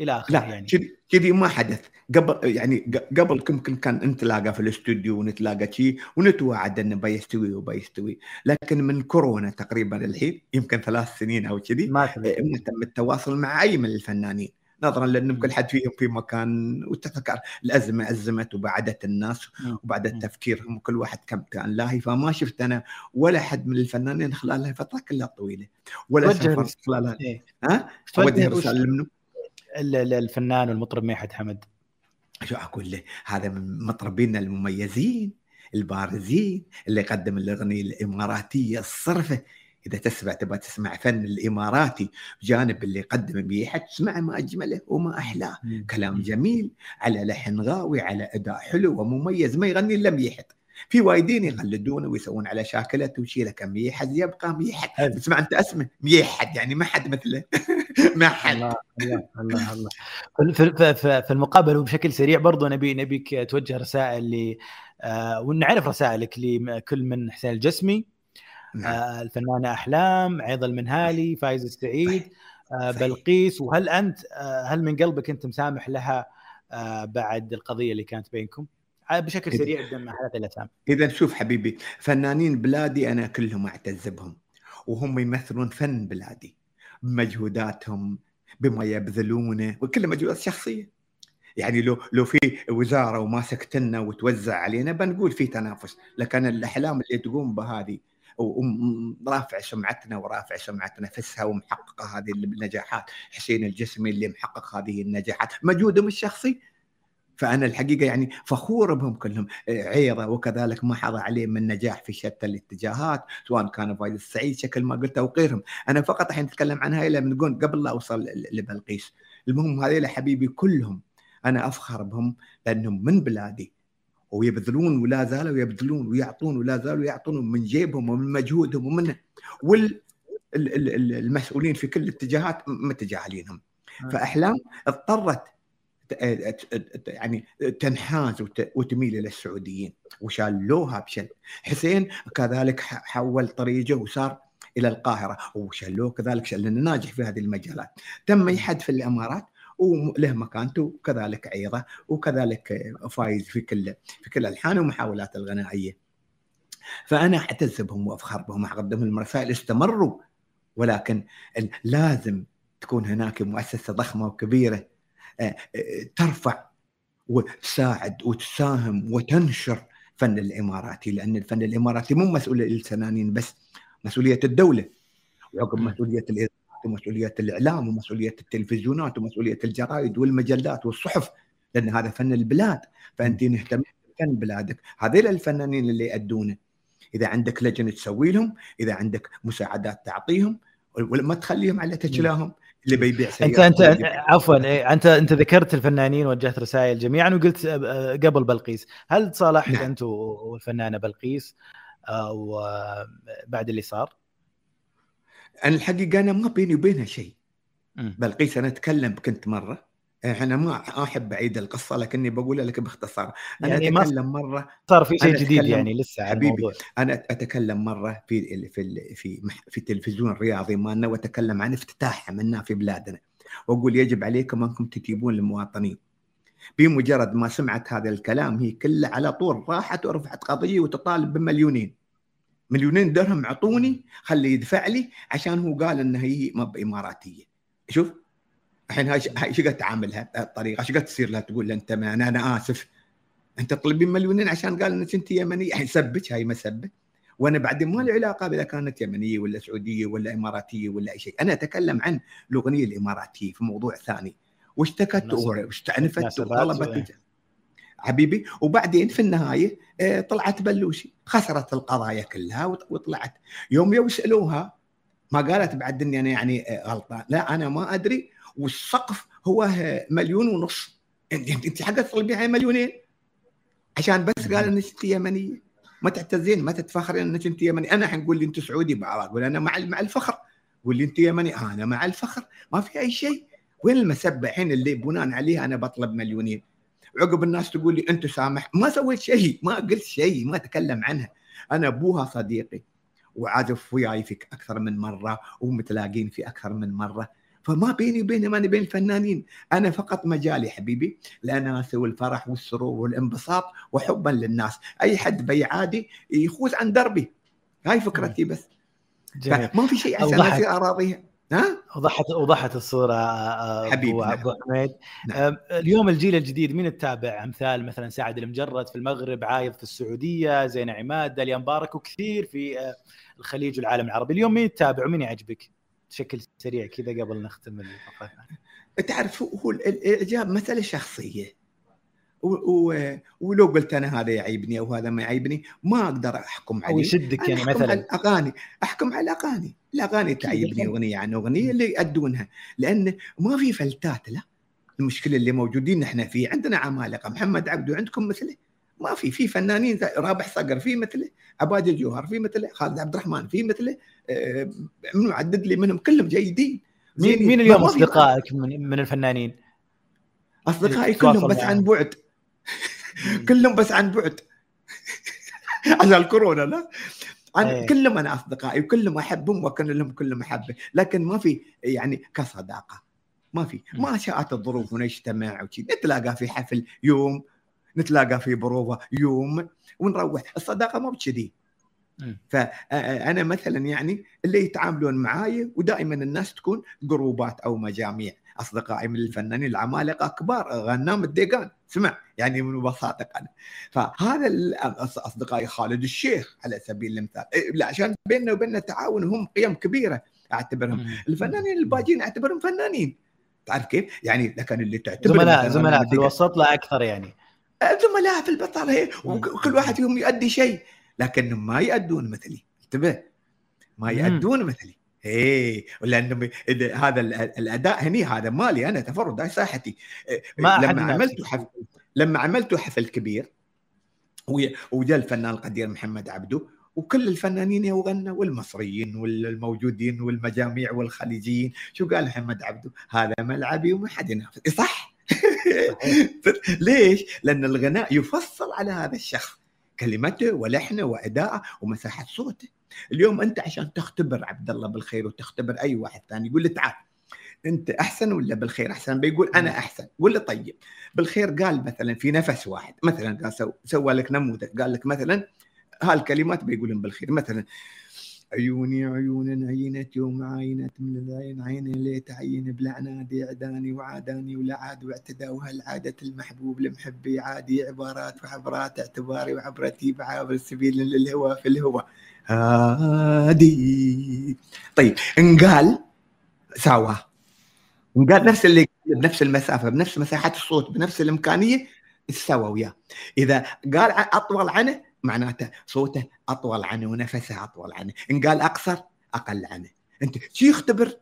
إلى آخره لا يعني. كذي كذي ما حدث. قبل يعني قبل يمكن كان نتلاقى في الاستوديو ونتلاقى شيء ونتواعد إنه بيستوي وبيستوي. لكن من كورونا تقريبا الحين يمكن ثلاث سنين أو كذي ما ما تم التواصل مع أي من الفنانين. نظرا لأن كل حد فيهم في مكان وتفكر الأزمة أزمت وبعدت الناس. وبعدت. تفكيرهم كل واحد كم كان لاهي. فما شفت أنا ولا حد من الفنانين خلال هالفتره كلها طويله ولا سافرت رسالة. خلال إيه. ها؟ توجه- رسالة منه الفنان والمطرب ميحد حمد. شو أقول له؟ هذا من مطربينا المميزين البارزين اللي قدم الأغنية الإماراتية الصرفة. إذا تسمع تبغى تسمع فن الإماراتي جانب اللي قدم بيحد تسمع ما أجمله وما أحلاه. كلام جميل على لحن غاوي على أداء حلو ومميز ما يغني إلا ميحد في وايدين يقلدونه ويسوون على شاكلته وشي لك ميحد يبقى ميحد. تسمع أنت أسمه ميحد يعني ما حد مثله ما حد الله الله الله في- في في- المقابله وبشكل سريع برضو نبي نبيك توجه رسائل ل آه، ونعرف رسائلك لكل من حسين الجسمي نعم. آه، الفنانة أحلام عيض المنهالي فايز السعيد آه،. بلقيس وهل أنت آه، هل من قلبك أنت مسامح لها آه، بعد القضية اللي كانت بينكم؟ بشكل سريع بدون ما حلقه الأسامي. إذا شوف حبيبي فنانين بلادي أنا كلهم اعتز بهم وهم يمثلون فن بلادي بمجهوداتهم بما يبذلونه وكل مجهودات شخصية. يعني لو لو في وزارة وماسكتنا وتوزع علينا بنقول في تنافس. لكن الأحلام اللي تقوم بهذه ورافع سمعتنا ورافع سمعة نفسها ومحققة هذه النجاحات حسين الجسمي اللي محقق هذه النجاحات مجهودهم الشخصي فأنا الحقيقة يعني فخور بهم كلهم. عيره وكذلك ما حظى عليه من نجاح في شتى الاتجاهات سواء كان فايز السعيد شكل ما قلت أو غيرهم أنا فقط الحين أتكلم عن هاي لما نقول قبل لا أوصل لبلقيس. المهم هذيلا حبيبي كلهم أنا أفخر بهم لانهم من بلادي ويبذلون ولا زالوا يبذلون ويعطون ولا زالوا يعطون من جيبهم ومن مجهودهم ومن وال ال- ال- ال- المسؤولين في كل الاتجاهات متجاهلينهم. آه. فأحلام اضطرت يعني تنحاز وت- وتميل إلى السعوديين وشالوها بشل حسين كذلك حول طريقه وصار إلى القاهرة وشلوه كذلك شل لأنه ناجح في هذه المجالات. تم يحد في الإمارات وله مكانته وكذلك عيضه وكذلك فايز في كل في كل الالحان ومحاولات الغنائية. فأنا أعتز بهم وأفخر بهم اقدم لهم الرسائل استمروا ولكن لازم تكون هناك مؤسسة ضخمة وكبيرة ترفع وتساعد وتساهم وتنشر فن الاماراتي لأن الفن الإماراتي مو مسؤولية للفنانين بس مسؤولية الدولة وعقب. مسؤولية الاذاعه ومسؤولية الإعلام ومسؤولية التلفزيونات ومسؤولية الجرائد والمجلات والصحف لأن هذا فن البلاد. فأنت نهتم بفن بلادك. هذول الفنانين اللي يأدونه إذا عندك لجنة تسوي لهم إذا عندك مساعدات تعطيهم وما تخليهم على تجلاهم اللي بيبيع انت سيارة انت بيبيع- عفوا إيه، انت أنت ذكرت الفنانين وجهت رسائل جميعا وقلت آه، آه، قبل بلقيس هل تصالحت نعم. أنت والفنانة بلقيس آه، وبعد اللي صار؟ أنا الحقيقة أنا ما بيني وبينها شيء. بلقيس أنا أتكلم كنت مرة أنا ما أحب أعيد القصة لكني بقولها لك باختصار. أنا يعني أتكلم مرة صار في شيء جديد يعني لسه حبيبي. الموضوع. أنا أتكلم مرة في ال- في ال- في في التلفزيون الرياضي مالنا وأتكلم عن افتتاح عملناه في بلادنا. وأقول يجب عليكم أنكم تجيبون المواطنين بمجرد ما سمعت هذا الكلام هي كلها على طول راحت ورفعت قضية وتطالب بمليونين. مليونين درهم اعطوني خلي يدفع لي عشان هو قال ان هي ما بإماراتية. شوف الحين هاي إيش قد تعاملها الطريقة؟ إيش قد تصير لها؟ تقول أنت ما أنا أنا آسف. أنت تطلبين مليونين عشان قال إنك أنت يمنية. الحين سبك هاي مسبه وأنا بعدين ما لي علاقه إذا كانت يمنية ولا سعودية ولا إماراتية ولا أي شيء. أنا أتكلم عن الأغنية الإماراتية في موضوع ثاني. واشتكت واستعنفت وطلبت حبيبي وبعدين في النهاية آه، طلعت بلوشي. خسرت القضايا كلها وط- وطلعت. يوم يسالوها ما قالت بعد إني أنا يعني آه، غلطان. لا أنا ما أدري والسقف هو مليون ونص. انت تطلبين على مليونين. عشان بس قال انك انت يمنيه ما تعتزين ما تتفخرين انك انت يمني. أنا حنقول لي انت سعودي بقول أنا مع مع الفخر. قول لي انت يمني. آه أنا مع الفخر. ما في أي شيء. وين المسبة؟ الحين اللي بناء عليها أنا بطلب مليونين. عقب الناس تقول لي أنت سامح. ما سويت شيء. ما قلت شيء. ما أتكلم عنها. أنا أبوها صديقي. وعازف وياي في أكثر من مرة. ومتلاقين في أكثر من مرة. فما بيني وبينه ما بين الفنانين. أنا فقط مجالي حبيبي الاناسه والفرح والسرور والانبساط وحبا للناس. أي حد بيعادي يخوز عن دربي. هاي فكرتي بس. ما في شيء عشان. اصير اراضيها ها؟ وضحت وضحت الصورة آه، حبيبي، ابو نعم. أبو حميد. نعم. آه، اليوم الجيل الجديد مين تتابع امثال مثلا سعد المجرد في المغرب عايض في السعودية زين عماد داليا مبارك وكثير في آه، الخليج والعالم العربي. اليوم مين تتابع ومين يعجبك؟ بشكل سريع كذا قبل نختم الفقره تعرف هو الإعجاب مساله شخصية. و- و- ولو قلت أنا هذا يعيبني أو هذا ما يعيبني ما أقدر أحكم أو عليه. يشدك أنا يعني أحكم على مثلا الأغاني أحكم على الأغاني. الأغاني تعيبني. أغنية عن أغنية اللي يأدونها لأن ما في فلتات لا. المشكلة اللي موجودين إحنا فيه. عندنا عمالقة. محمد عبده عندكم مثله ما في في فنانين رابح صقر في مثله عباد الجوهر في مثله خالد عبد الرحمن في مثله آه، منو عدد لي منهم كلهم جيدين مين. مين اليوم أصدقائك من, من الفنانين؟ أصدقائي كلهم بس. عن بعد كلهم بس عن بعد عشان الكورونا لا عن أيه. كلهم أنا أصدقائي وكلهم أحبهم وكان لهم كلهم محبه لكن ما في يعني كصداقة ما في. ما شاءت الظروف ونجتمع وشي نتلاقى في حفل يوم نتلاقى في بروفة يوم ونروح. الصداقة ما بكذي. فانا مثلا يعني اللي يتعاملون معاي ودائما الناس تكون جروبات أو مجاميع. أصدقائي من الفنانين العمالقة كبار غنام الديقان. سمع يعني من بساطة أنا. فهذا أصدقائي خالد الشيخ على سبيل المثال. إيه، لا عشان بيننا وبيننا تعاون وهم قيم كبيرة أعتبرهم. الفنانين الباجين أعتبرهم فنانين. تعرف كيف؟ يعني لكن اللي تعتبر زملاء زملاء في الوسط لا أكثر يعني. زملاء في البطاله هي. وكل واحد فيهم يؤدي شيء. لكنهم ما يؤدون مثلي. انتبه. ما. يؤدون مثلي. إيه. لأنه هذا ال- الأداء هني هذا مالي أنا تفرد هاي ساحتي. إيه، ما لما. عملت حفل لما عملت حفل كبير وجاء الفنان القدير محمد عبده وكل الفنانين يغنوا والمصريين والموجودين والمجاميع والخليجيين. شو قال محمد عبده؟ هذا ملعبي وما حد ينافس. إيه صح؟ ليش؟ لأن الغناء يفصل على هذا الشخص كلمته ولحنه وأداءه ومساحة صوته. اليوم أنت عشان تختبر عبد الله بالخير وتختبر أي واحد ثاني يقول له تعال أنت أحسن ولا بالخير؟ أحسن. بيقول أنا أحسن. له طيب بالخير قال مثلا في نفس واحد مثلا قال سو سوى لك نموذج قال لك مثلا هالكلمات بيقولون بالخير. مثلا عيوني عيون عينت يوم عينت من العين عيني ليت عين بلعنادي عداني وعاداني ولا عاد واعتدى وهالعادة المحبوب لمحبي عادي عبارات وعبرات اعتباري وعبرتي بعابر السبيل للهوى في الهوى. هادي طيب انقال ساواه انقال نفس اللي بنفس المسافة بنفس مساحة الصوت بنفس الإمكانية سوى وياه. إذا قال أطول عنه معناته صوته أطول عنه ونفسه أطول عنه. إن قال أقصر أقل عنه. أنت شو يختبر؟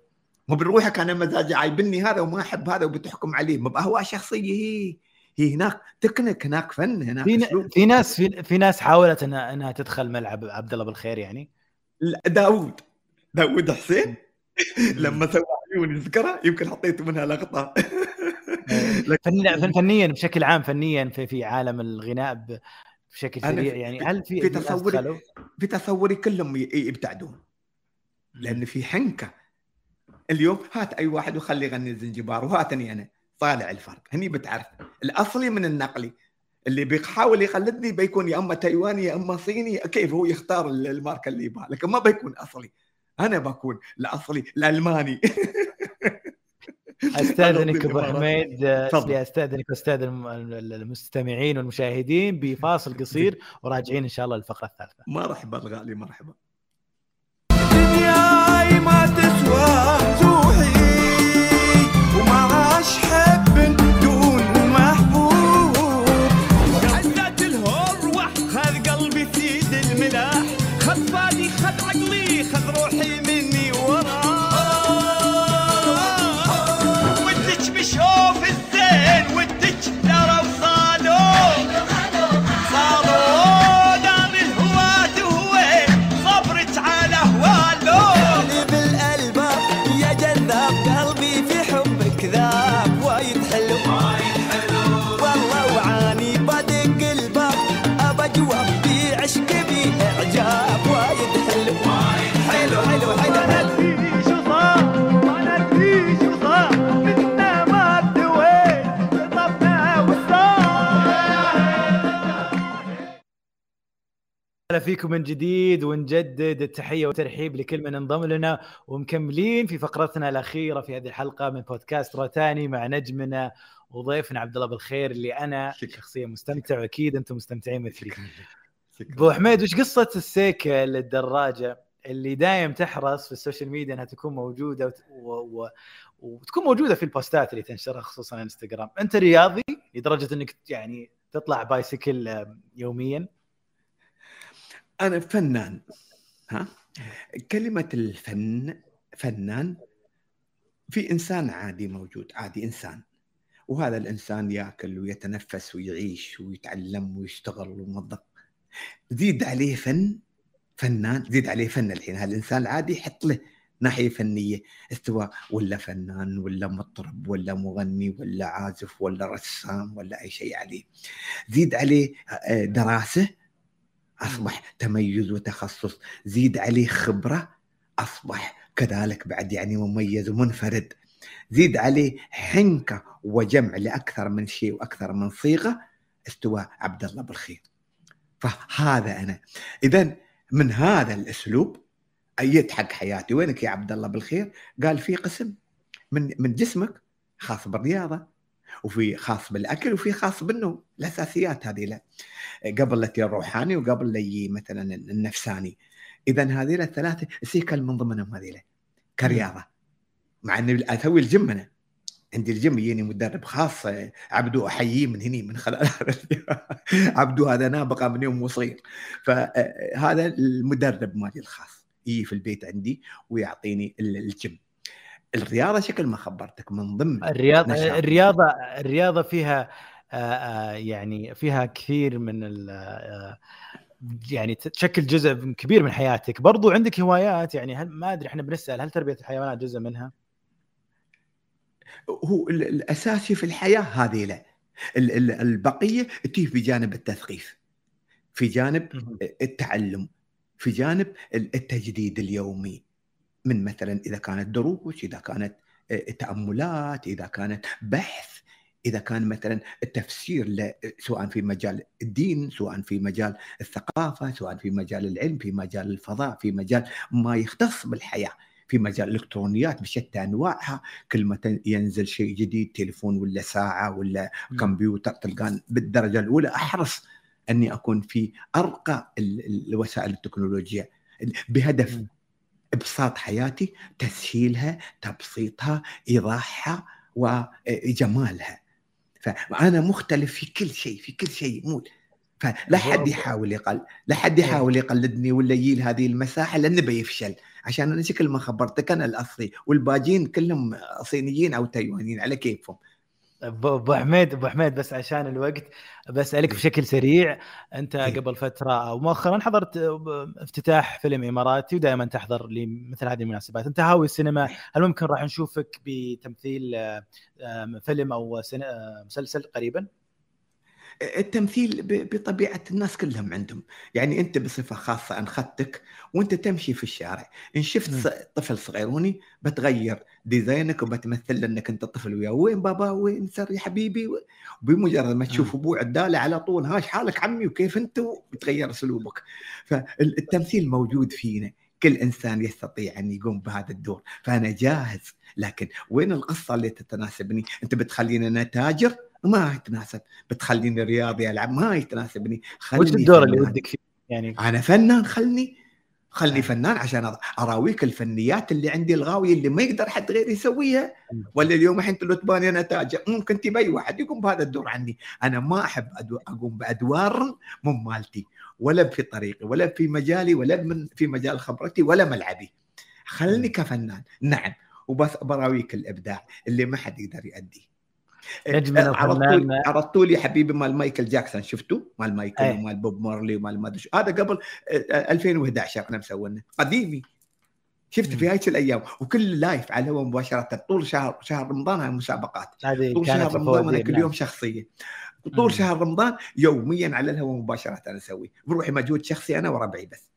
مو بروحك أنا مزاجي عايبني هذا وما أحب هذا وبتحكم عليه. مو بأهواء شخصية هي. هي هناك تكنيك هناك فن هناك في في ناس في, في ناس حاولت انها إنها تدخل ملعب عبد الله بالخير يعني؟ لا، داوود. داوود حسين. لما سوى عيوني ذكرها يمكن حطيت منها فن- فنيا بشكل عام فنيا في في عالم الغناء بشكل سريع يعني هل في في تصوري-؟ في تصوري كلهم يبتعدون. لأن في حنكة. اليوم هات أي واحد وخلي يغني الزنجبار وهاتني أنا. طالع الفرق. هني بتعرف. الأصلي من النقلي. اللي بيحاول يقلدني بيكون يا أما تايواني يا أما صيني. كيف هو يختار ال- الماركة اللي يبغى لكن ما بيكون أصلي. أنا بكون الأصلي الألماني. أستاذنك أبو. حميد تفضل. أستاذنك أستاذ الم- المستمعين والمشاهدين بفاصل قصير وراجعين إن شاء الله للفقرة الثالثة مرحبا الغالي مرحبا دنياي ما تسوى أهلا فيكم من جديد ونجدد التحية والترحيب لكل من انضم لنا ومكملين في فقرتنا الأخيرة في هذه الحلقة من بودكاست روتانا مع نجمنا وضيفنا عبد الله بالخير اللي أنا شكراً. شخصيا مستمتع وأكيد أنتم مستمتعين مثلي. أبو حميد وش قصة السيكل الدراجة اللي دايم تحرص في ال social media إنها تكون موجودة وت... و... و... وتكون موجودة في البوستات اللي تنشرها خصوصا على إنستغرام أنت رياضي لدرجة إنك يعني تطلع بايسكل يوميا أنا فنان ها؟ كلمة الفن فنان في إنسان عادي موجود عادي إنسان. وهذا الإنسان يأكل ويتنفس ويعيش ويتعلم ويشتغل وموظف. زيد عليه فن فنان زيد عليه فن الحين. هالانسان العادي حط له ناحية فنية استواء ولا فنان ولا مطرب ولا مغني ولا عازف ولا رسام ولا أي شيء عليه. زيد عليه آه، دراسة أصبح تميز وتخصص زيد عليه خبرة أصبح كذلك بعد يعني مميز ومنفرد. زيد عليه حنكة وجمع لأكثر من شيء وأكثر من صيغة استوى عبد الله بالخير. فهذا أنا. اذا من هذا الأسلوب أيت حق حياتي؟ وينك يا عبد الله بالخير؟ قال في قسم من من جسمك خاص بالرياضة وفي خاص بالأكل وفي خاص بالنوم الأساسيات هذه لا. قبل التي الروحاني وقبل اللي مثلا النفساني. اذا هذه الثلاثه سيكل من ضمنهم هذه كرياضة. مع إني أسوي الجيم أنا. عندي الجيم يجيني مدرب خاص عبدو أحييه من هني من خلال عبدو هذا نابغه من يوم صغير فهذا المدرب مالي الخاص. يجي في البيت عندي ويعطيني ال- الجيم. الرياضة شكل ما خبرتك من ضمن الرياضة نشاط. الرياضة الرياضة فيها آه، آه، يعني فيها كثير من ال- آه، يعني تشكل جزء كبير من حياتك. برضو عندك هوايات يعني هل ما أدري إحنا بنسأل هل تربية الحيوانات جزء منها؟ هو ال- الاساسي في الحياة هذه لا. ال- ال- البقية تجي في جانب التثقيف في جانب التعلم في جانب التجديد اليومي. من مثلا إذا كانت دروس إذا كانت تأملات إذا كانت بحث إذا كان مثلا التفسير سواء في مجال الدين سواء في مجال الثقافة سواء في مجال العلم في مجال الفضاء في مجال ما يختص بالحياة في مجال الإلكترونيات بشتى أنواعها كل ما ينزل شيء جديد تليفون ولا ساعة ولا. كمبيوتر تلقان بالدرجة الأولى أحرص أني أكون في أرقى ال- ال- الوسائل التكنولوجيا بهدف. إبساط حياتي تسهيلها تبسيطها إيضاحها وجمالها فانا مختلف في كل شيء في كل شيء مو فلا حد. يحاول يقل لا حد إيه. يحاول يقلدني ولا يجي هذه المساحة لأنه بيفشل عشان أنا شكل ما خبرتك أنا الأصلي والباجين كلهم صينيين أو تايوانيين على كيفهم ابو حميد أبو حميد بس عشان الوقت بسألك بشكل سريع. أنت. قبل فترة أو مؤخرا حضرت افتتاح فيلم إماراتي ودائما تحضر لمثل هذه المناسبات. أنت هاوي السينما هل ممكن راح نشوفك بتمثيل آه، فيلم أو آه، مسلسل قريبا؟ التمثيل بطبيعة الناس كلهم عندهم. يعني أنت بصفة خاصة انخدتك وأنت تمشي في الشارع. إن شفت طفل صغيروني بتغير design ك وبتمثل انك أنت طفل وياه. وين بابا؟ وين سر يا حبيبي وبمجرد ما تشوف ابوه عداله على طول. ها شحالك عمي؟ وكيف أنت؟ بتغير أسلوبك. فالتمثيل موجود فينا. كل إنسان يستطيع أن يقوم بهذا الدور. فأنا جاهز. لكن وين القصة اللي تتناسبني؟ أنت بتخليني أنا تاجر؟ ما يتناسب. بتخليني رياضي ألعب. ما يتناسبني. خلني وش الدور اللي. ودك فيه؟ يعني أنا فنان. خلني خلني آه. فنان عشان أراويك الفنيات اللي عندي الغاوية اللي ما يقدر حد غيري يسويها. مم. ولا اليوم الحين لو تباني أنا تاجر ممكن تبي اي واحد يقوم بهذا الدور عني. أنا ما أحب أقوم بأدوار مو مالتي ولا في طريقي ولا في مجالي ولا من في مجال خبرتي ولا ملعبي. خلني مم. كفنان. نعم. وبس براويك الإبداع اللي ما حد يقدر يؤديه. نجمنا عرضتوا الفنان عرضتوا لي حبيبي مال مايكل جاكسون شفتوا مال مايكل أي. ومال بوب مارلي ومال ما أدري شو. هذا قبل آه، 2011 أنا مسوينه قديمي شفت. في هاي الأيام وكل لايف على الهواء مباشرة طول شهر شهر رمضان هاي مسابقات طول شهر رمضان أنا كل. يوم شخصية. طول شهر رمضان يوميا على الهواء مباشرة أنا أسوي بروحي مجهود شخصي أنا وربعي بس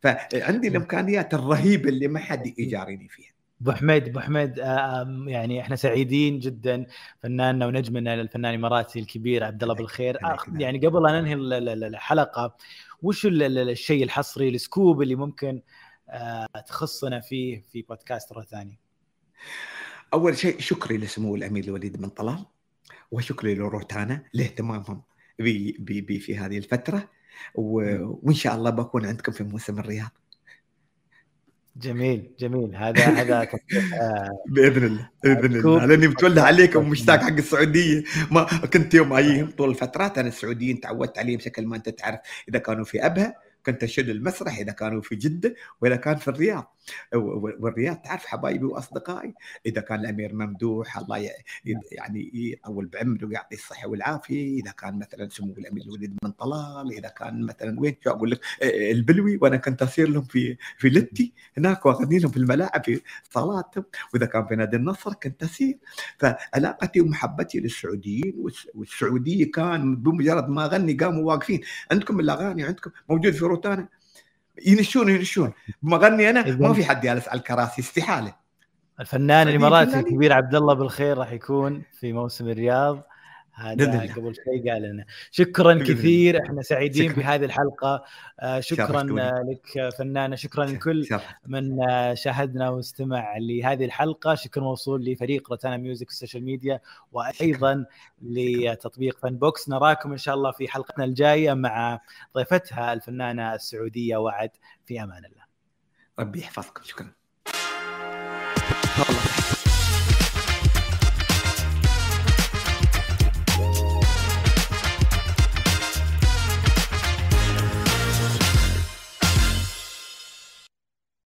فعندي. الإمكانيات الرهيبة اللي ما حد يجاريني فيها أبو حميد أبو حميد آم، يعني إحنا سعيدين جدا فناننا ونجمنا الفنان الاماراتي الكبير عبد الله بالخير. يعني قبل ان ننهي ال- ال- ال- الحلقة وش ال- ال- الشيء الحصري ال scoop اللي ممكن آه، تخصنا فيه في بودكاست روتانا أول شيء شكري لسمو الأمير الوليد بن طلال وشكري لروتانا لاهتمامهم بي بي بي في هذه الفترة. وإن شاء الله بكون عندكم في موسم الرياض جميل جميل. هذا هذا آه، بإذن الله بإذن. الله. لأني متولى عليكم ومشتاق حق السعودية. ما كنت يوم اجيهم طول الفترات أنا السعوديين تعودت عليهم بشكل ما أنت تعرف إذا كانوا في أبها. كنت أشد المسرح إذا كانوا في جدة وإذا كان في الرياض. والرياض تعرف حبايبي وأصدقائي. إذا كان الأمير ممدوح الله ي- يعني يطول بعمره ويعطيه الصحة والعافية. إذا كان مثلا سمو الأمير الوليد بن طلال إذا كان مثلا وين شو أقول لك؟ آه، البلوي. وأنا كنت اسير لهم في في لتي هناك واخذين لهم في الملاعب في صالاتهم وإذا كان في نادي النصر كنت أسير. فعلاقتي ومحبتي للسعوديين والس- والسعودية كان بمجرد ما أغني قاموا واقفين. عندكم الأغاني؟ عندكم موجود في روتانا ينشون ينشون. ما اغني أنا ما في حد جالس على الكراسي استحالة. الفنان الاماراتي. الكبير عبد الله بالخير راح يكون في موسم الرياض. هذا. قبل شوي قال لنا. شكرا. كثير إحنا سعيدين شكراً. بهذه الحلقة. آه، شكرا. آه، لك فنانة. شكرا لكل. من آه، شاهدنا واستمع لهذه الحلقة. شكر موصول لفريق روتانا ميوزك ال social media وأيضا لتطبيق فن بوكس نراكم إن شاء الله في حلقتنا الجاية مع ضيفتها الفنانة السعودية وعد. في أمان الله. ربي يحفظكم. شكرا.